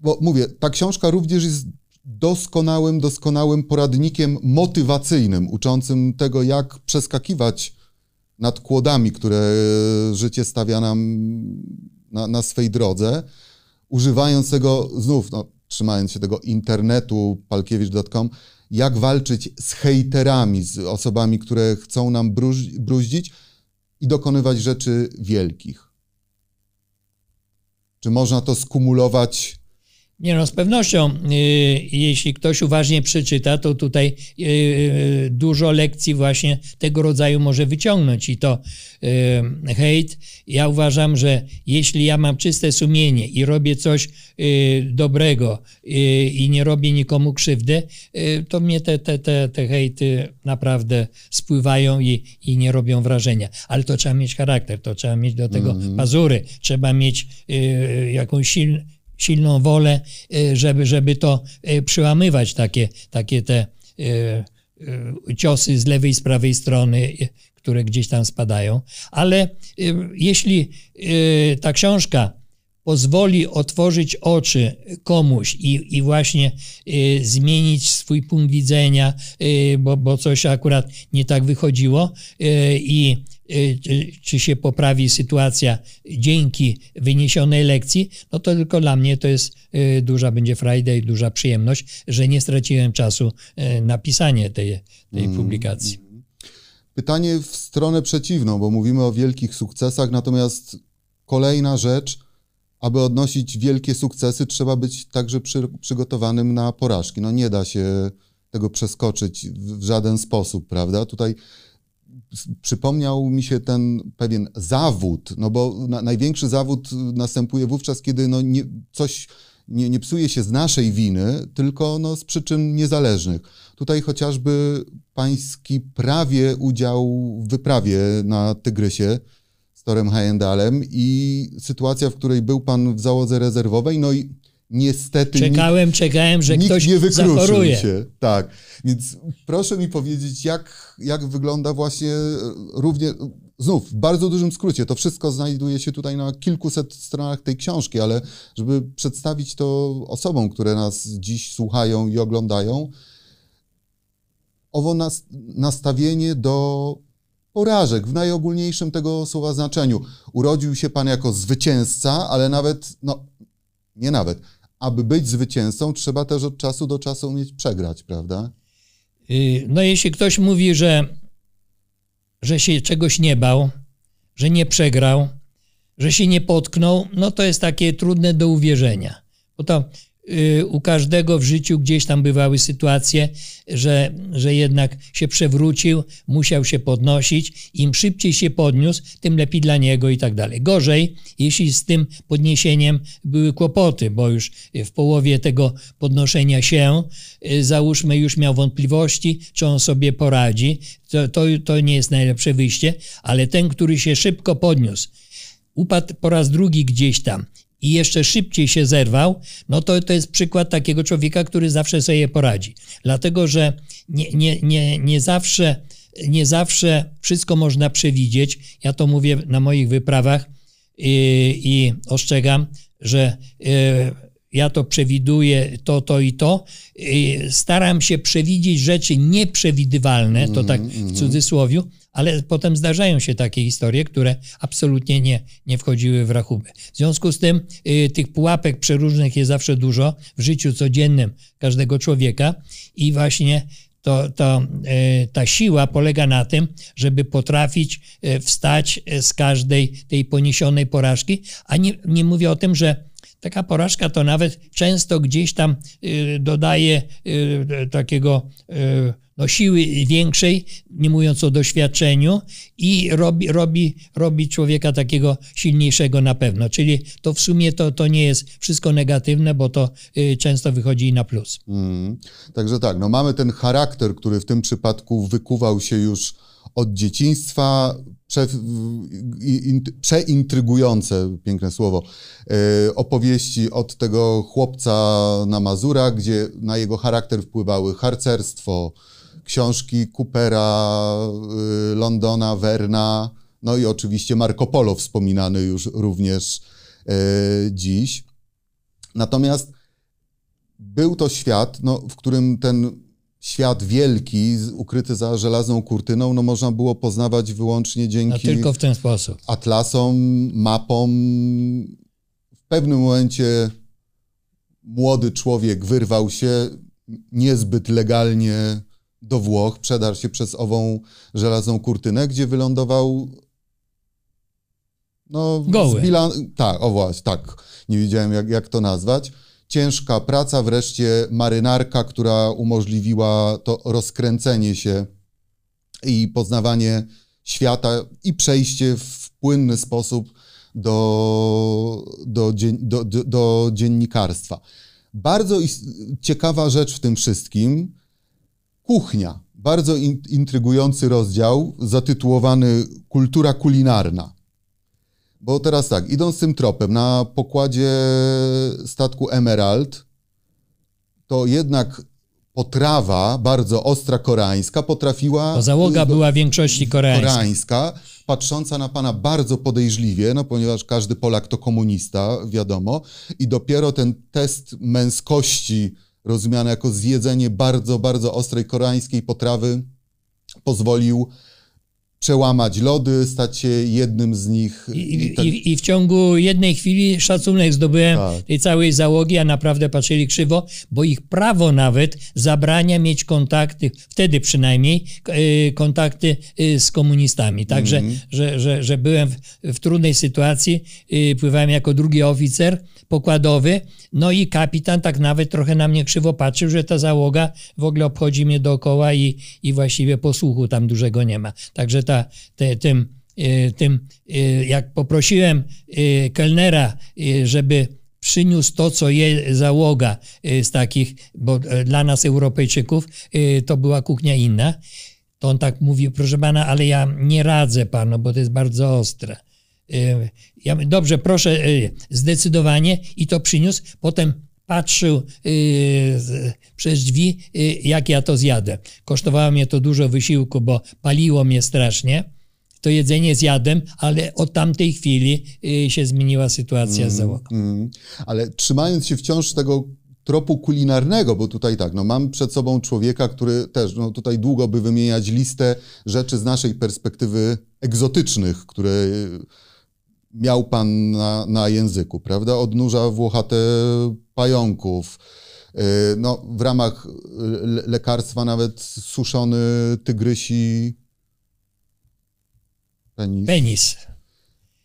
Bo mówię, ta książka również jest doskonałym, doskonałym poradnikiem motywacyjnym, uczącym tego, jak przeskakiwać nad kłodami, które życie stawia nam na, na swej drodze, używając tego znów, no, trzymając się tego internetu palkiewicz.com, jak walczyć z hejterami, z osobami, które chcą nam bruździć i dokonywać rzeczy wielkich. Czy można to skumulować nie no, z pewnością, y, jeśli ktoś uważnie przeczyta, to tutaj y, y, dużo lekcji właśnie tego rodzaju może wyciągnąć i to hejt. Ja uważam, że jeśli ja mam czyste sumienie i robię coś dobrego i nie robię nikomu krzywdy, to mnie te, te, te, te hejty naprawdę spływają i, i nie robią wrażenia. Ale to trzeba mieć charakter, to trzeba mieć do tego mm -hmm. pazury, trzeba mieć jakąś silną silną wolę, y, żeby, żeby to y, przełamywać takie, takie te y, ciosy z lewej i z prawej strony, które gdzieś tam spadają. Ale jeśli ta książka pozwoli otworzyć oczy komuś i, i właśnie y, zmienić swój punkt widzenia, y, bo, bo coś akurat nie tak wychodziło y, i y, czy się poprawi sytuacja dzięki wyniesionej lekcji, no to tylko dla mnie to jest y, duża będzie frajda i duża przyjemność, że nie straciłem czasu na pisanie tej, tej mm. publikacji. Pytanie w stronę przeciwną, bo mówimy o wielkich sukcesach, natomiast kolejna rzecz – aby odnosić wielkie sukcesy, trzeba być także przy, przygotowanym na porażki. No nie da się tego przeskoczyć w żaden sposób, prawda? Tutaj przypomniał mi się ten pewien zawód, no bo na, największy zawód następuje wówczas, kiedy no nie, coś nie, nie psuje się z naszej winy, tylko no z przyczyn niezależnych. Tutaj chociażby pański prawie udział w wyprawie na Tygrysie, z Torem Hayendalem i sytuacja, w której był pan w załodze rezerwowej, no i niestety... Czekałem, nikt, czekałem, że ktoś nie wykruszył zachoruje. się. Tak, więc proszę mi powiedzieć, jak, jak wygląda właśnie równie... Znów, w bardzo dużym skrócie, to wszystko znajduje się tutaj na kilkuset stronach tej książki, ale żeby przedstawić to osobom, które nas dziś słuchają i oglądają, owo nastawienie do porażek w najogólniejszym tego słowa znaczeniu. Urodził się pan jako zwycięzca, ale nawet, no nie nawet, aby być zwycięzcą, trzeba też od czasu do czasu umieć przegrać, prawda? Y, no jeśli ktoś mówi, że, że się czegoś nie bał, że nie przegrał, że się nie potknął, no to jest takie trudne do uwierzenia. Bo to u każdego w życiu gdzieś tam bywały sytuacje, że, że jednak się przewrócił, musiał się podnosić. Im szybciej się podniósł, tym lepiej dla niego i tak dalej. Gorzej, jeśli z tym podniesieniem były kłopoty, bo już w połowie tego podnoszenia się, y, załóżmy, już miał wątpliwości, czy on sobie poradzi. To, to, to nie jest najlepsze wyjście, ale ten, który się szybko podniósł, upadł po raz drugi gdzieś tam i jeszcze szybciej się zerwał, no to to jest przykład takiego człowieka, który zawsze sobie poradzi. Dlatego, że nie, nie, nie, nie zawsze nie zawsze wszystko można przewidzieć. Ja to mówię na moich wyprawach i, i ostrzegam, że y, ja to przewiduję to, to i to. Staram się przewidzieć rzeczy nieprzewidywalne, to tak w mhm. cudzysłowie, ale potem zdarzają się takie historie, które absolutnie nie, nie wchodziły w rachubę. W związku z tym y, tych pułapek przeróżnych jest zawsze dużo w życiu codziennym każdego człowieka i właśnie to, to, y, ta siła polega na tym, żeby potrafić y, wstać z każdej tej poniesionej porażki, a nie, nie mówię o tym, że taka porażka to nawet często gdzieś tam y, dodaje y, takiego y, no, siły większej, nie mówiąc o doświadczeniu, i robi, robi, robi człowieka takiego silniejszego na pewno. Czyli to w sumie to, to nie jest wszystko negatywne, bo to często wychodzi na plus. Mm. Także tak, no mamy ten charakter, który w tym przypadku wykuwał się już od dzieciństwa, prze, in, przeintrygujące, piękne słowo, e, opowieści od tego chłopca na Mazurach, gdzie na jego charakter wpływały harcerstwo, książki Coopera, e, Londona, Verna, no i oczywiście Marco Polo wspominany już również e, dziś. Natomiast był to świat, no, w którym ten świat wielki, ukryty za żelazną kurtyną, no można było poznawać wyłącznie dzięki... No tylko w ten sposób. Atlasom, mapom. W pewnym momencie młody człowiek wyrwał się niezbyt legalnie do Włoch, przedarł się przez ową żelazną kurtynę, gdzie wylądował no, Goły. Bilan... Tak, o właśnie, tak. Nie wiedziałem, jak, jak to nazwać ciężka praca, wreszcie marynarka, która umożliwiła to rozkręcenie się i poznawanie świata i przejście w płynny sposób do, do, do, do, do dziennikarstwa. Bardzo ciekawa rzecz w tym wszystkim kuchnia. Bardzo intrygujący rozdział zatytułowany Kultura kulinarna. Bo teraz tak, idąc tym tropem, na pokładzie statku Emerald, to jednak potrawa bardzo ostra koreańska potrafiła... Bo załoga była w większości koreańska. koreańska patrząca na pana bardzo podejrzliwie, no ponieważ każdy Polak to komunista, wiadomo, i dopiero ten test męskości rozumiany jako zjedzenie bardzo, bardzo ostrej koreańskiej potrawy pozwolił przełamać lody, stać się jednym z nich. I, i, ten... i, i w ciągu jednej chwili szacunek zdobyłem tak. tej całej załogi, a naprawdę patrzyli krzywo, bo ich prawo nawet zabrania mieć kontakty, wtedy przynajmniej, e, kontakty e, z komunistami. Także, mm. że, że, że byłem w, w trudnej sytuacji, e, pływałem jako drugi oficer pokładowy, no i kapitan tak nawet trochę na mnie krzywo patrzył, że ta załoga w ogóle obchodzi mnie dookoła i, i właściwie posłuchu tam dużego nie ma. Także ta, te, tym, e, tym, e, jak poprosiłem e, kelnera, żeby przyniósł to, co je załoga z takich, bo dla nas Europejczyków to była kuchnia inna, to on tak mówi, proszę pana, ale ja nie radzę panu, bo to jest bardzo ostre. Ja, dobrze, proszę, zdecydowanie i to przyniósł. Potem patrzył przez drzwi, jak ja to zjadę. Kosztowało mnie to dużo wysiłku, bo paliło mnie strasznie. To jedzenie zjadłem, ale od tamtej chwili się zmieniła sytuacja mm, z załogą. Mm. Ale trzymając się wciąż tego tropu kulinarnego, bo tutaj tak, no mam przed sobą człowieka, który też, no tutaj długo by wymieniać listę rzeczy z naszej perspektywy egzotycznych, które miał pan na, na języku, prawda? Odnóża włochate pająków. Y, no, w ramach lekarstwa nawet suszony tygrysi penis. Penis.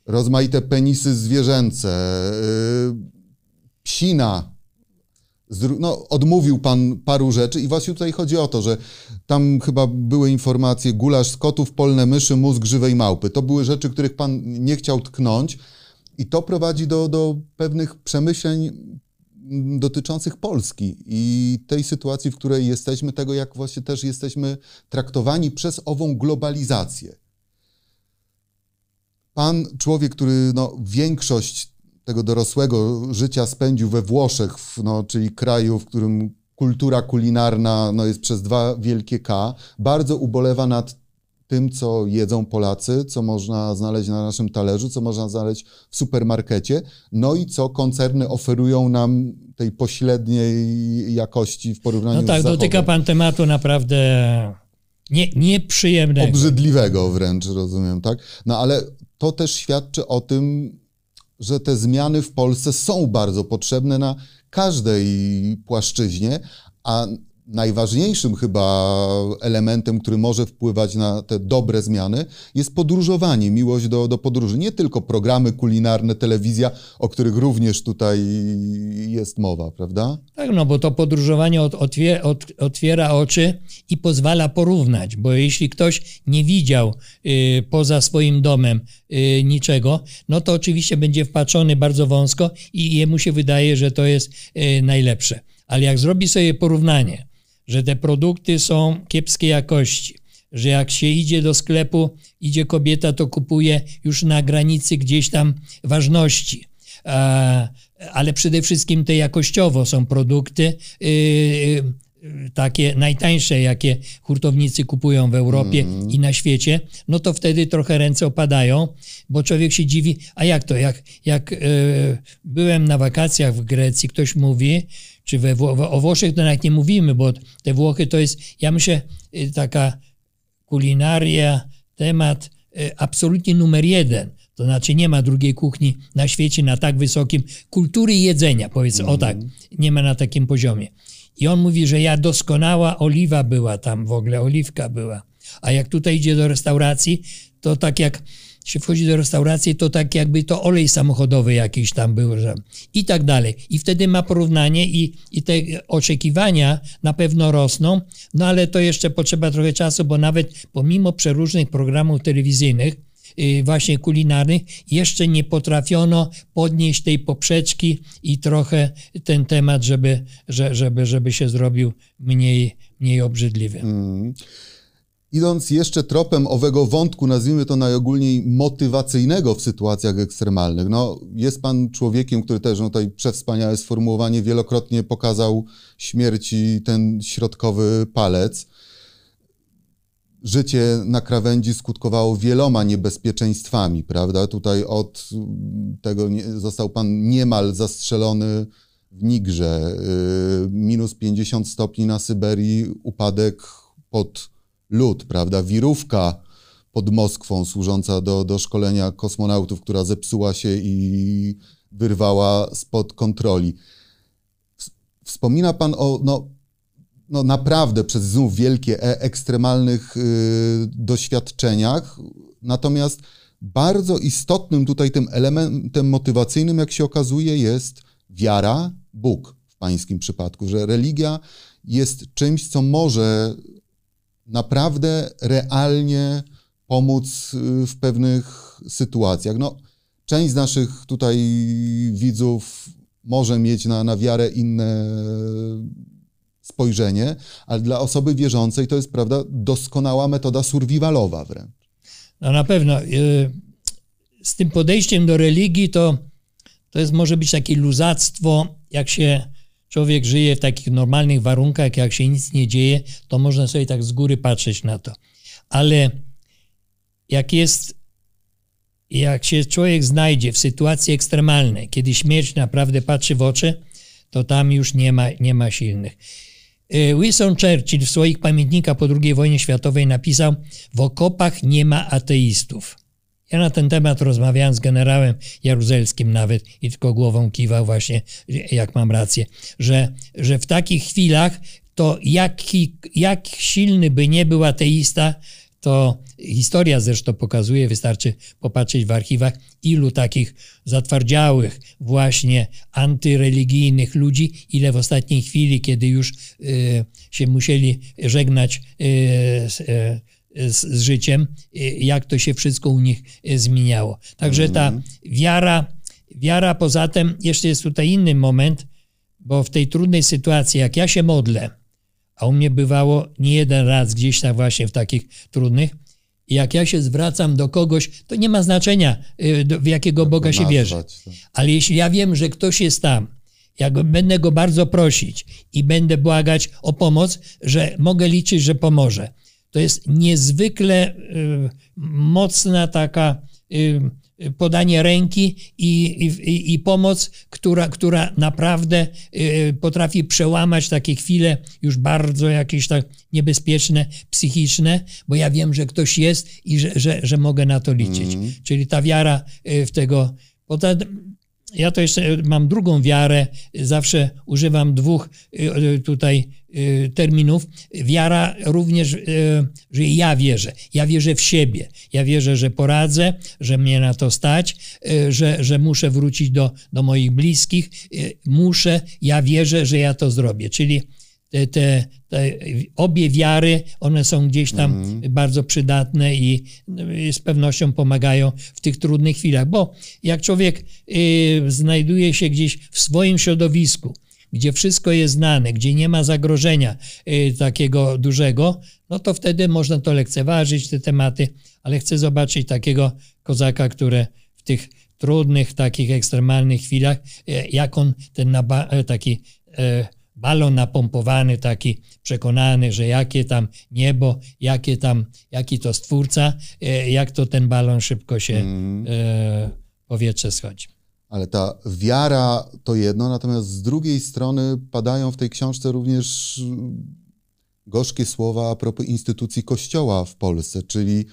Rozmaite penisy zwierzęce. Y, psina no, odmówił pan paru rzeczy i właśnie tutaj chodzi o to, że tam chyba były informacje gulasz z kotów, polne myszy, mózg żywej małpy. To były rzeczy, których pan nie chciał tknąć i to prowadzi do, do pewnych przemyśleń dotyczących Polski i tej sytuacji, w której jesteśmy, tego jak właśnie też jesteśmy traktowani przez ową globalizację. Pan, człowiek, który no, większość tego dorosłego życia spędził we Włoszech, no, czyli kraju, w którym kultura kulinarna no, jest przez dwa wielkie K, bardzo ubolewa nad tym, co jedzą Polacy, co można znaleźć na naszym talerzu, co można znaleźć w supermarkecie, no i co koncerny oferują nam tej pośredniej jakości w porównaniu no tak, z No tak, dotyka pan tematu naprawdę nie, nieprzyjemnego. Obrzydliwego wręcz, rozumiem, tak? No ale to też świadczy o tym, że te zmiany w Polsce są bardzo potrzebne na każdej płaszczyźnie, a najważniejszym chyba elementem, który może wpływać na te dobre zmiany, jest podróżowanie, miłość do, do podróży. Nie tylko programy kulinarne, telewizja, o których również tutaj jest mowa, prawda? Tak, no bo to podróżowanie od, otwier, od, otwiera oczy i pozwala porównać, bo jeśli ktoś nie widział y, poza swoim domem y, niczego, no to oczywiście będzie wpatrzony bardzo wąsko i jemu się wydaje, że to jest y, najlepsze. Ale jak zrobi sobie porównanie, że te produkty są kiepskiej jakości, że jak się idzie do sklepu, idzie kobieta, to kupuje już na granicy gdzieś tam ważności. Ale przede wszystkim te jakościowo są produkty y, y, takie najtańsze, jakie hurtownicy kupują w Europie mm. i na świecie, no to wtedy trochę ręce opadają, bo człowiek się dziwi, a jak to, jak, jak y, byłem na wakacjach w Grecji, ktoś mówi, czy we Wło o Włoszech to nawet nie mówimy, bo te Włochy to jest, ja myślę, y, taka kulinaria, temat y, absolutnie numer jeden. To znaczy nie ma drugiej kuchni na świecie na tak wysokim kultury jedzenia, powiedzmy, mm. o tak, mhm. nie ma na takim poziomie. I on mówi, że ja doskonała oliwa była tam, w ogóle oliwka była. A jak tutaj idzie do restauracji, to tak jak się wchodzi do restauracji, to tak jakby to olej samochodowy jakiś tam był, że i tak dalej. I wtedy ma porównanie i, i te oczekiwania na pewno rosną, no ale to jeszcze potrzeba trochę czasu, bo nawet pomimo przeróżnych programów telewizyjnych, y, właśnie kulinarnych, jeszcze nie potrafiono podnieść tej poprzeczki i trochę ten temat, żeby, żeby, żeby się zrobił mniej, mniej obrzydliwy. Mm. Idąc jeszcze tropem owego wątku, nazwijmy to najogólniej motywacyjnego w sytuacjach ekstremalnych, no, jest pan człowiekiem, który też, no tutaj przewspaniałe sformułowanie, wielokrotnie pokazał śmierci ten środkowy palec. życie na krawędzi skutkowało wieloma niebezpieczeństwami, prawda? Tutaj od tego został pan niemal zastrzelony w Nigrze, y, minus 50 stopni na Syberii, upadek pod lód, prawda? Wirówka pod Moskwą służąca do, do szkolenia kosmonautów, która zepsuła się i wyrwała spod kontroli. Wspomina Pan o no, no naprawdę przez znów wielkie, e ekstremalnych y, doświadczeniach, natomiast bardzo istotnym tutaj tym elementem motywacyjnym, jak się okazuje, jest wiara, Bóg w pańskim przypadku, że religia jest czymś, co może naprawdę realnie pomóc y, w pewnych sytuacjach. No, część z naszych tutaj widzów może mieć na, na wiarę inne spojrzenie, ale dla osoby wierzącej to jest, prawda, doskonała metoda survivalowa wręcz. No na pewno. Y, z tym podejściem do religii to, to jest, może być takie luzactwo, jak się człowiek żyje w takich normalnych warunkach, jak się nic nie dzieje, to można sobie tak z góry patrzeć na to. Ale jak jest, jak się człowiek znajdzie w sytuacji ekstremalnej, kiedy śmierć naprawdę patrzy w oczy, to tam już nie ma, nie ma silnych. Y, Winston Churchill w swoich pamiętnikach po II wojnie światowej napisał: W okopach nie ma ateistów. Ja na ten temat rozmawiałem z generałem Jaruzelskim nawet i tylko głową kiwał właśnie, jak mam rację, że, że w takich chwilach to jaki, jak silny by nie był ateista, to historia zresztą pokazuje, wystarczy popatrzeć w archiwach, ilu takich zatwardziałych, właśnie antyreligijnych ludzi, ile w ostatniej chwili, kiedy już y, się musieli żegnać y, z, y, z, z, życiem, y, jak to się wszystko u nich y, zmieniało. Także ta mhm. wiara, wiara poza tym, jeszcze jest tutaj inny moment, bo w tej trudnej sytuacji, jak ja się modlę, a u mnie bywało nie jeden raz gdzieś tam właśnie w takich trudnych. Jak ja się zwracam do kogoś, to nie ma znaczenia, y, w jakiego Boga się wierzy. Tak. Ale jeśli ja wiem, że ktoś jest tam, jak będę go bardzo prosić i będę błagać o pomoc, że mogę liczyć, że pomoże. To jest niezwykle y, mocna taka y, podanie ręki i, i, i, pomoc, która, która naprawdę y, potrafi przełamać takie chwile już bardzo jakieś tak niebezpieczne, psychiczne, bo ja wiem, że ktoś jest i że, że, że mogę na to liczyć. Mm. Czyli ta wiara y, w tego. Ja to jeszcze mam drugą wiarę, zawsze używam dwóch y, tutaj y, terminów. Wiara również, że ja wierzę. Ja wierzę w siebie. Ja wierzę, że poradzę, że mnie na to stać, że, że muszę wrócić do, do moich bliskich. Muszę, ja wierzę, że ja to zrobię. Czyli te, te, te, obie wiary, one są gdzieś tam mm. bardzo przydatne i, i, z pewnością pomagają w tych trudnych chwilach, bo jak człowiek y, znajduje się gdzieś w swoim środowisku, gdzie wszystko jest znane, gdzie nie ma zagrożenia y, takiego dużego, no to wtedy można to lekceważyć, te tematy, ale chcę zobaczyć takiego kozaka, który w tych trudnych, takich ekstremalnych chwilach, y, jak on ten taki balon napompowany, taki przekonany, że jakie tam niebo, jakie tam, jaki to stwórca, e, jak to ten balon szybko się mm. powietrze schodzi. Ale ta wiara to jedno, natomiast z drugiej strony padają w tej książce również gorzkie słowa a propos instytucji Kościoła w Polsce, czyli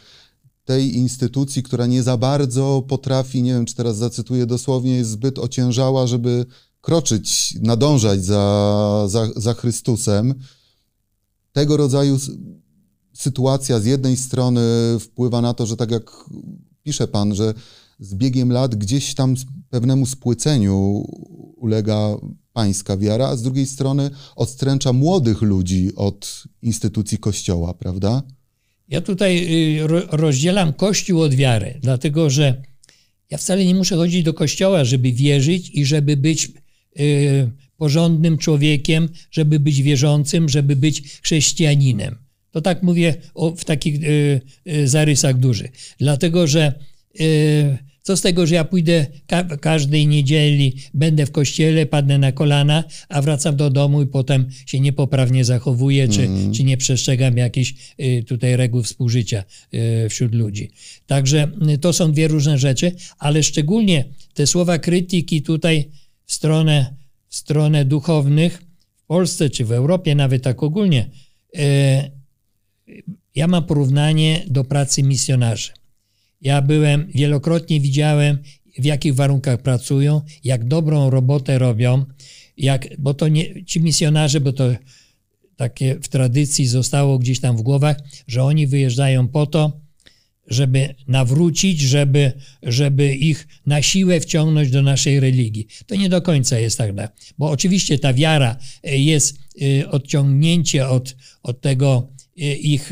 tej instytucji, która nie za bardzo potrafi, nie wiem czy teraz zacytuję dosłownie, jest zbyt ociężała, żeby kroczyć, nadążać za, za, za Chrystusem, tego rodzaju sytuacja z jednej strony wpływa na to, że tak jak pisze Pan, że z biegiem lat gdzieś tam pewnemu spłyceniu ulega pańska wiara, a z drugiej strony odstręcza młodych ludzi od instytucji Kościoła, prawda? Ja tutaj y, rozdzielam Kościół od wiary, dlatego że ja wcale nie muszę chodzić do kościoła, żeby wierzyć i żeby być porządnym człowiekiem, żeby być wierzącym, żeby być chrześcijaninem. To tak mówię o, w takich y, y, zarysach dużych. Dlatego, że Co z tego, że ja pójdę ka każdej niedzieli, będę w kościele, padnę na kolana, a wracam do domu i potem się niepoprawnie zachowuję, czy, mm. czy nie przestrzegam jakichś y, tutaj reguł współżycia y, wśród ludzi. Także y, to są dwie różne rzeczy, ale szczególnie te słowa krytyki tutaj w stronę, w stronę duchownych w Polsce czy w Europie, nawet tak ogólnie, ja mam porównanie do pracy misjonarzy. Ja byłem, wielokrotnie widziałem, w jakich warunkach pracują, jak dobrą robotę robią, jak, bo to nie, ci misjonarze, bo to takie w tradycji zostało gdzieś tam w głowach, że oni wyjeżdżają po to, żeby nawrócić, żeby, żeby ich na siłę wciągnąć do naszej religii. To nie do końca jest tak, bo oczywiście ta wiara jest y, odciągnięcie od, od tego y, ich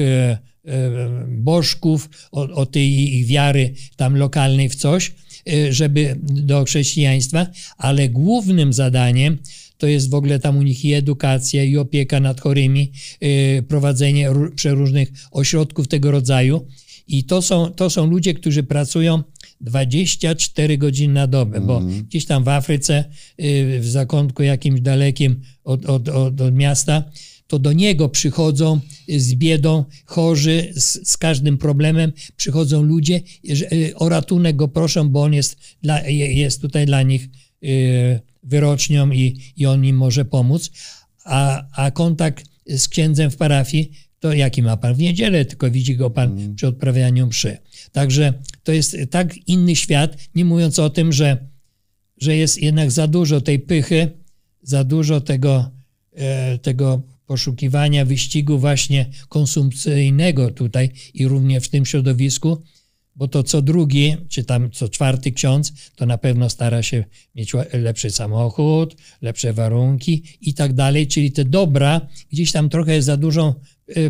E, bożków, o, o tej ich wiary tam lokalnej w coś, e, żeby do chrześcijaństwa, ale głównym zadaniem to jest w ogóle tam u nich i edukacja, i opieka nad chorymi, e, prowadzenie przeróżnych ośrodków tego rodzaju. I to są, to są ludzie, którzy pracują 24 godziny na dobę, mm. bo mhm. gdzieś tam w Afryce, w zakątku jakimś dalekim od, od, od, od miasta, to do niego przychodzą z biedą chorzy, z, z każdym problemem, przychodzą ludzie, y, o ratunek go proszą, bo on jest, dla, jest tutaj dla nich y, wyrocznią i, i on im może pomóc. A, a kontakt z księdzem w parafii, to jaki ma pan w niedzielę, tylko widzi go pan mm. przy odprawianiu mszy. Także to jest tak inny świat, nie mówiąc o tym, że, że jest jednak za dużo tej pychy, za dużo tego, e, tego poszukiwania wyścigu właśnie konsumpcyjnego tutaj i również w tym środowisku, bo to co drugi, czy tam co czwarty ksiądz, to na pewno stara się mieć lepszy samochód, lepsze warunki i tak dalej, czyli te dobra gdzieś tam trochę za dużą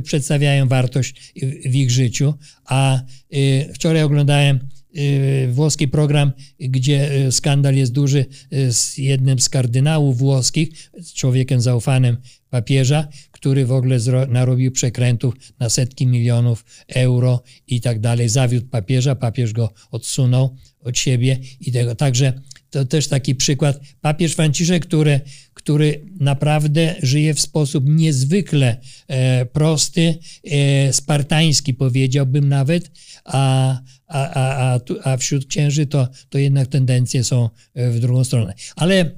przedstawiają wartość w ich życiu, a y, wczoraj oglądałem y, włoski program, gdzie skandal jest duży z jednym z kardynałów włoskich, człowiekiem zaufanym papieża, który w ogóle narobił przekrętów na setki milionów euro i tak dalej. Zawiódł papieża, papież go odsunął od siebie i tego. Także to też taki przykład. Papież Franciszek, który, który naprawdę żyje w sposób niezwykle e, prosty, e, spartański powiedziałbym nawet, a, a, a, a, wśród księży to, to jednak tendencje są e, w drugą stronę. Ale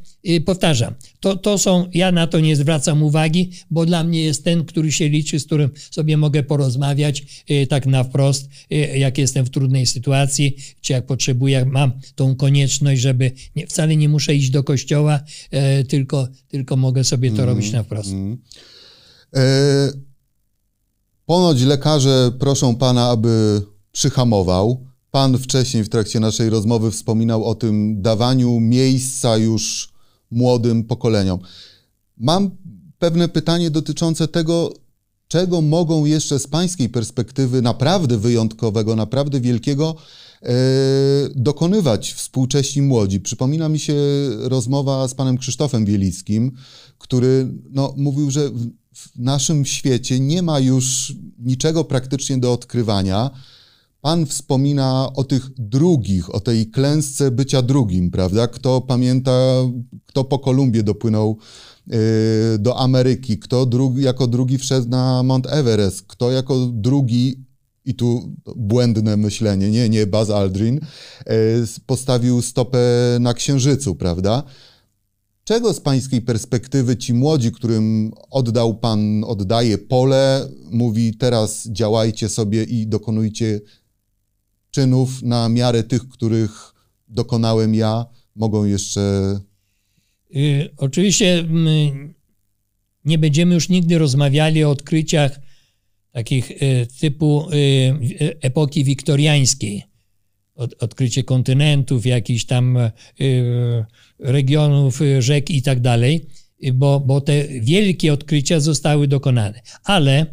powtarzam, to, to są, ja na to nie zwracam uwagi, bo dla mnie jest ten, który się liczy, z którym sobie mogę porozmawiać y, tak na wprost, y, jak jestem w trudnej sytuacji, czy jak potrzebuję, mam tą konieczność, żeby nie, wcale nie muszę iść do kościoła, tylko, tylko mogę sobie to mm, robić na wprost. Mm. E, ponoć lekarze proszą pana, aby przyhamował. Pan wcześniej w trakcie naszej rozmowy wspominał o tym dawaniu miejsca już młodym pokoleniom. Mam pewne pytanie dotyczące tego, czego mogą jeszcze z pańskiej perspektywy naprawdę wyjątkowego, naprawdę wielkiego e, dokonywać współcześni młodzi. Przypomina mi się rozmowa z panem Krzysztofem Bielickim, który no, mówił, że w naszym świecie nie ma już niczego praktycznie do odkrywania Pan wspomina o tych drugich, o tej klęsce bycia drugim, prawda? Kto pamięta, kto po Kolumbię dopłynął yy, do Ameryki, kto drugi, jako drugi wszedł na Mount Everest, kto jako drugi, i tu błędne myślenie, nie, nie Buzz Aldrin, yy, postawił stopę na Księżycu, prawda? Czego z pańskiej perspektywy ci młodzi, którym oddał pan, oddaje pole, mówi teraz działajcie sobie i dokonujcie czynów na miarę tych, których dokonałem ja, mogą jeszcze. Y, oczywiście nie będziemy już nigdy rozmawiali o odkryciach takich y, typu y, epoki wiktoriańskiej. odkrycie kontynentów, jakichś tam regionów, rzek i tak dalej, bo, bo te wielkie odkrycia zostały dokonane. Ale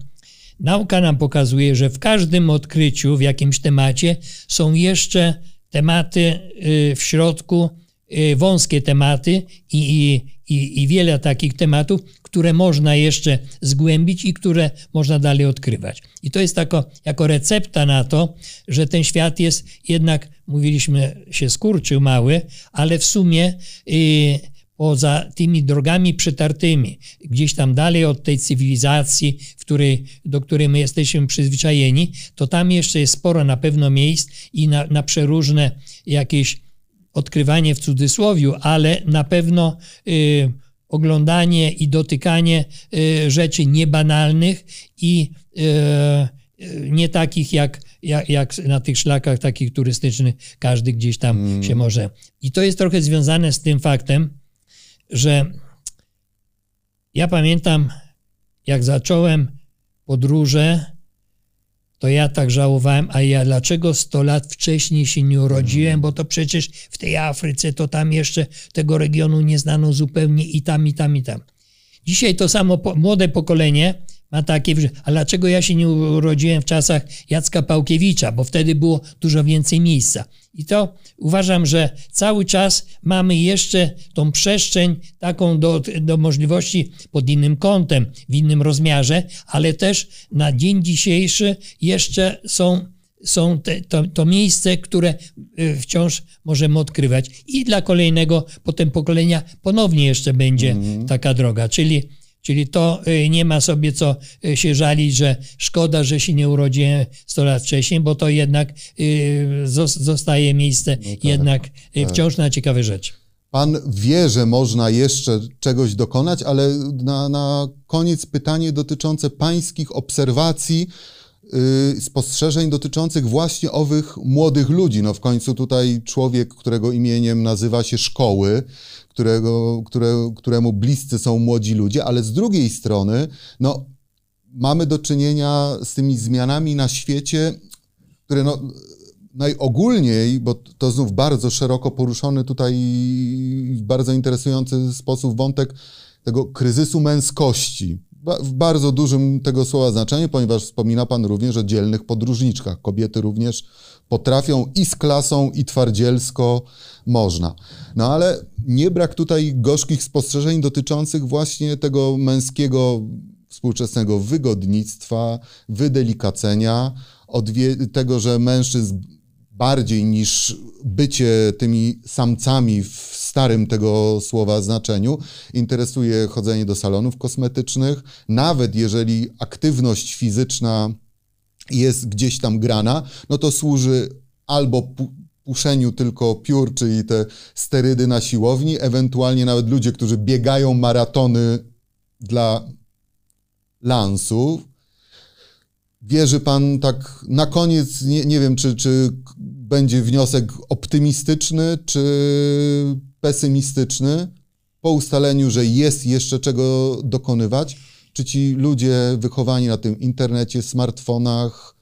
Nauka nam pokazuje, że w każdym odkryciu, w jakimś temacie są jeszcze tematy y, w środku, y, wąskie tematy i, i, i, wiele takich tematów, które można jeszcze zgłębić i które można dalej odkrywać. I to jest tako, jako recepta na to, że ten świat jest jednak, mówiliśmy, się skurczył mały, ale w sumie yy, poza tymi drogami przetartymi, gdzieś tam dalej od tej cywilizacji, której, do której my jesteśmy przyzwyczajeni, to tam jeszcze jest sporo na pewno miejsc i na, na przeróżne jakieś odkrywanie w cudzysłowiu, ale na pewno y, oglądanie i dotykanie y, rzeczy niebanalnych i y, y, nie takich jak, jak, jak, na tych szlakach takich turystycznych każdy gdzieś tam mm. się może. I to jest trochę związane z tym faktem, że ja pamiętam, jak zacząłem podróże, to ja tak żałowałem, a ja dlaczego 100 lat wcześniej się nie urodziłem, bo to przecież w tej Afryce to tam jeszcze tego regionu nie znano zupełnie i tam, i tam, i tam. Dzisiaj to samo po, młode pokolenie ma takie, a dlaczego ja się nie urodziłem w czasach Jacka Pałkiewicza, bo wtedy było dużo więcej miejsca. I to uważam, że cały czas mamy jeszcze tą przestrzeń taką do, do możliwości pod innym kątem, w innym rozmiarze, ale też na dzień dzisiejszy jeszcze są są te, to, to, miejsce, które y, wciąż możemy odkrywać. I dla kolejnego potem pokolenia ponownie jeszcze będzie mm. taka droga. Czyli Czyli to y, nie ma sobie co y, się żalić, że szkoda, że się nie urodziłem 100 lat wcześniej, bo to jednak zostaje miejsce no tak, jednak tak. wciąż na ciekawe rzeczy. Pan wie, że można jeszcze czegoś dokonać, ale na, na koniec pytanie dotyczące pańskich obserwacji, spostrzeżeń dotyczących właśnie owych młodych ludzi. No w końcu tutaj człowiek, którego imieniem nazywa się szkoły, którego, które, któremu bliscy są młodzi ludzie, ale z drugiej strony, no, mamy do czynienia z tymi zmianami na świecie, które no, najogólniej, bo to znów bardzo szeroko poruszony tutaj w bardzo interesujący sposób wątek tego kryzysu męskości. W bardzo dużym tego słowa znaczeniu, ponieważ wspomina Pan również o dzielnych podróżniczkach. Kobiety również potrafią i z klasą, i twardzielsko można. No ale nie brak tutaj gorzkich spostrzeżeń dotyczących właśnie tego męskiego współczesnego wygodnictwa, wydelikacenia, tego, że mężczyzn bardziej niż bycie tymi samcami w starym tego słowa znaczeniu, interesuje chodzenie do salonów kosmetycznych, nawet jeżeli aktywność fizyczna jest gdzieś tam grana, no to służy albo puszeniu tylko piór, czyli te sterydy na siłowni, ewentualnie nawet ludzie, którzy biegają maratony dla lansów. Wierzy pan tak na koniec, nie, nie wiem, czy, czy będzie wniosek optymistyczny, czy pesymistyczny, po ustaleniu, że jest jeszcze czego dokonywać? Czy ci ludzie wychowani na tym internecie, smartfonach?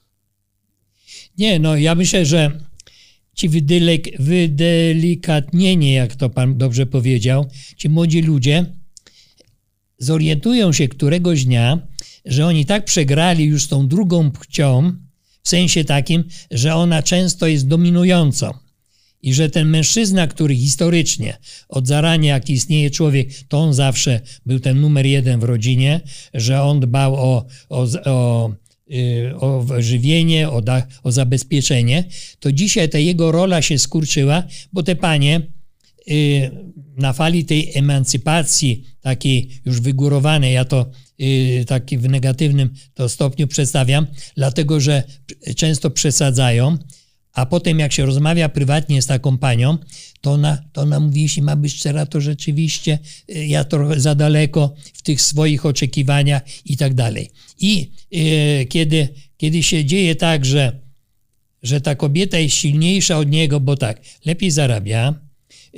Nie, no ja myślę, że ci wydelikatnieni, jak to pan dobrze powiedział, ci młodzi ludzie zorientują się któregoś dnia, że oni tak przegrali już tą drugą płcią, w sensie takim, że ona często jest dominującą. I że ten mężczyzna, który historycznie, od zarania jak istnieje człowiek, to on zawsze był ten numer jeden w rodzinie, że on dbał o, o, o Y, o żywienie, o, da, o zabezpieczenie, to dzisiaj ta jego rola się skurczyła, bo te panie y, na fali tej emancypacji, takiej już wygórowanej, ja to y, taki w negatywnym to stopniu przedstawiam, dlatego że często przesadzają, a potem jak się rozmawia prywatnie z taką panią, to ona, to ona mówi, jeśli ma być szczera, to rzeczywiście y, ja trochę za daleko w tych swoich oczekiwaniach i tak dalej. I y, kiedy, kiedy się dzieje tak, że, że ta kobieta jest silniejsza od niego, bo tak, lepiej zarabia,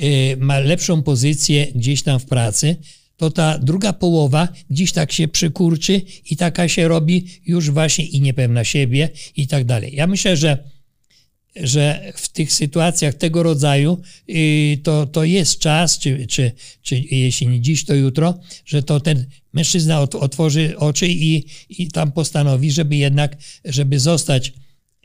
y, ma lepszą pozycję gdzieś tam w pracy, to ta druga połowa gdzieś tak się przykurczy i taka się robi już właśnie i niepewna siebie i tak dalej. Ja myślę, że że w tych sytuacjach tego rodzaju y, to, to jest czas, czy, czy, czy jeśli nie dziś, to jutro, że to ten mężczyzna otworzy oczy i, i tam postanowi, żeby jednak, żeby zostać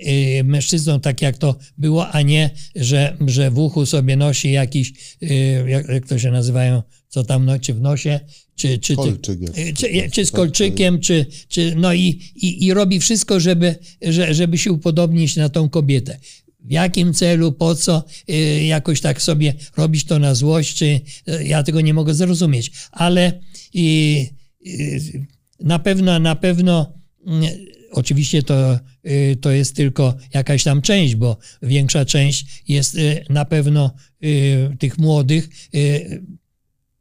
y, mężczyzną tak jak to było, a nie, że, że w uchu sobie nosi jakiś, y, jak, jak to się nazywają, co tam no, czy w nosie, czy, czy, Kolczyk czy, czy, czy z kolczykiem, czy, czy no i, i, i robi wszystko, żeby, że, żeby się upodobnić na tą kobietę. W jakim celu, po co, y, jakoś tak sobie robić to na złość, czy y, ja tego nie mogę zrozumieć, ale y, na pewno, na pewno mm, Oczywiście to, to jest tylko jakaś tam część, bo większa część jest na pewno tych młodych,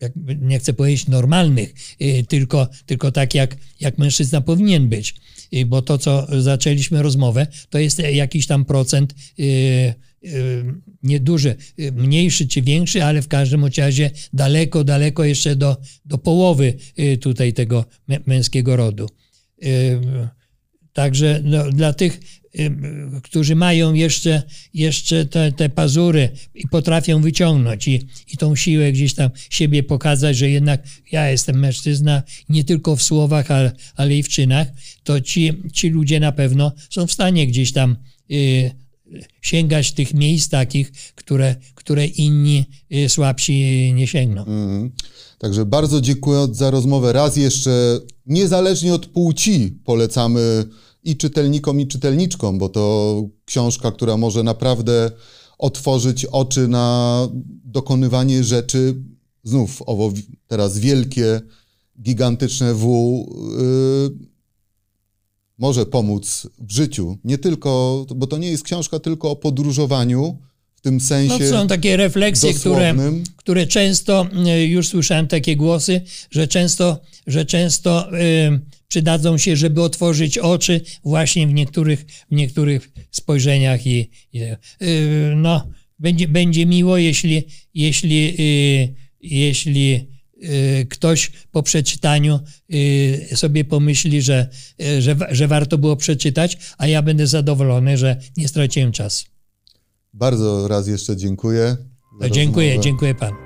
jakby nie chcę powiedzieć normalnych, tylko, tylko tak jak, jak mężczyzna powinien być. Bo to, co zaczęliśmy rozmowę, to jest jakiś tam procent nieduży, mniejszy czy większy, ale w każdym razie daleko, daleko jeszcze do, do połowy tutaj tego męskiego rodu. Także no, dla tych, którzy mają jeszcze, jeszcze te, te pazury i potrafią wyciągnąć i, i tą siłę gdzieś tam siebie pokazać, że jednak ja jestem mężczyzna nie tylko w słowach, ale, ale i w czynach, to ci, ci ludzie na pewno są w stanie gdzieś tam y, sięgać tych miejsc takich, które, które inni y, słabsi nie sięgną. Mm. Także bardzo dziękuję za rozmowę. Raz jeszcze, niezależnie od płci, polecamy i czytelnikom, i czytelniczkom, bo to książka, która może naprawdę otworzyć oczy na dokonywanie rzeczy, znów owo teraz wielkie, gigantyczne W, yy, może pomóc w życiu. Nie tylko, bo to nie jest książka tylko o podróżowaniu, w tym sensie. No, są takie refleksje, które, które często, y, już słyszałem takie głosy, że często, że często yy, przydadzą się, żeby otworzyć oczy właśnie w niektórych, w niektórych spojrzeniach i, i yy, no, będzie, będzie miło, jeśli, jeśli, yy, jeśli ktoś po przeczytaniu yy, sobie pomyśli, że, yy, że, że warto było przeczytać, a ja będę zadowolony, że nie straciłem czasu. Bardzo raz jeszcze dziękuję. Dziękuję, rozmowę. dziękuję panu.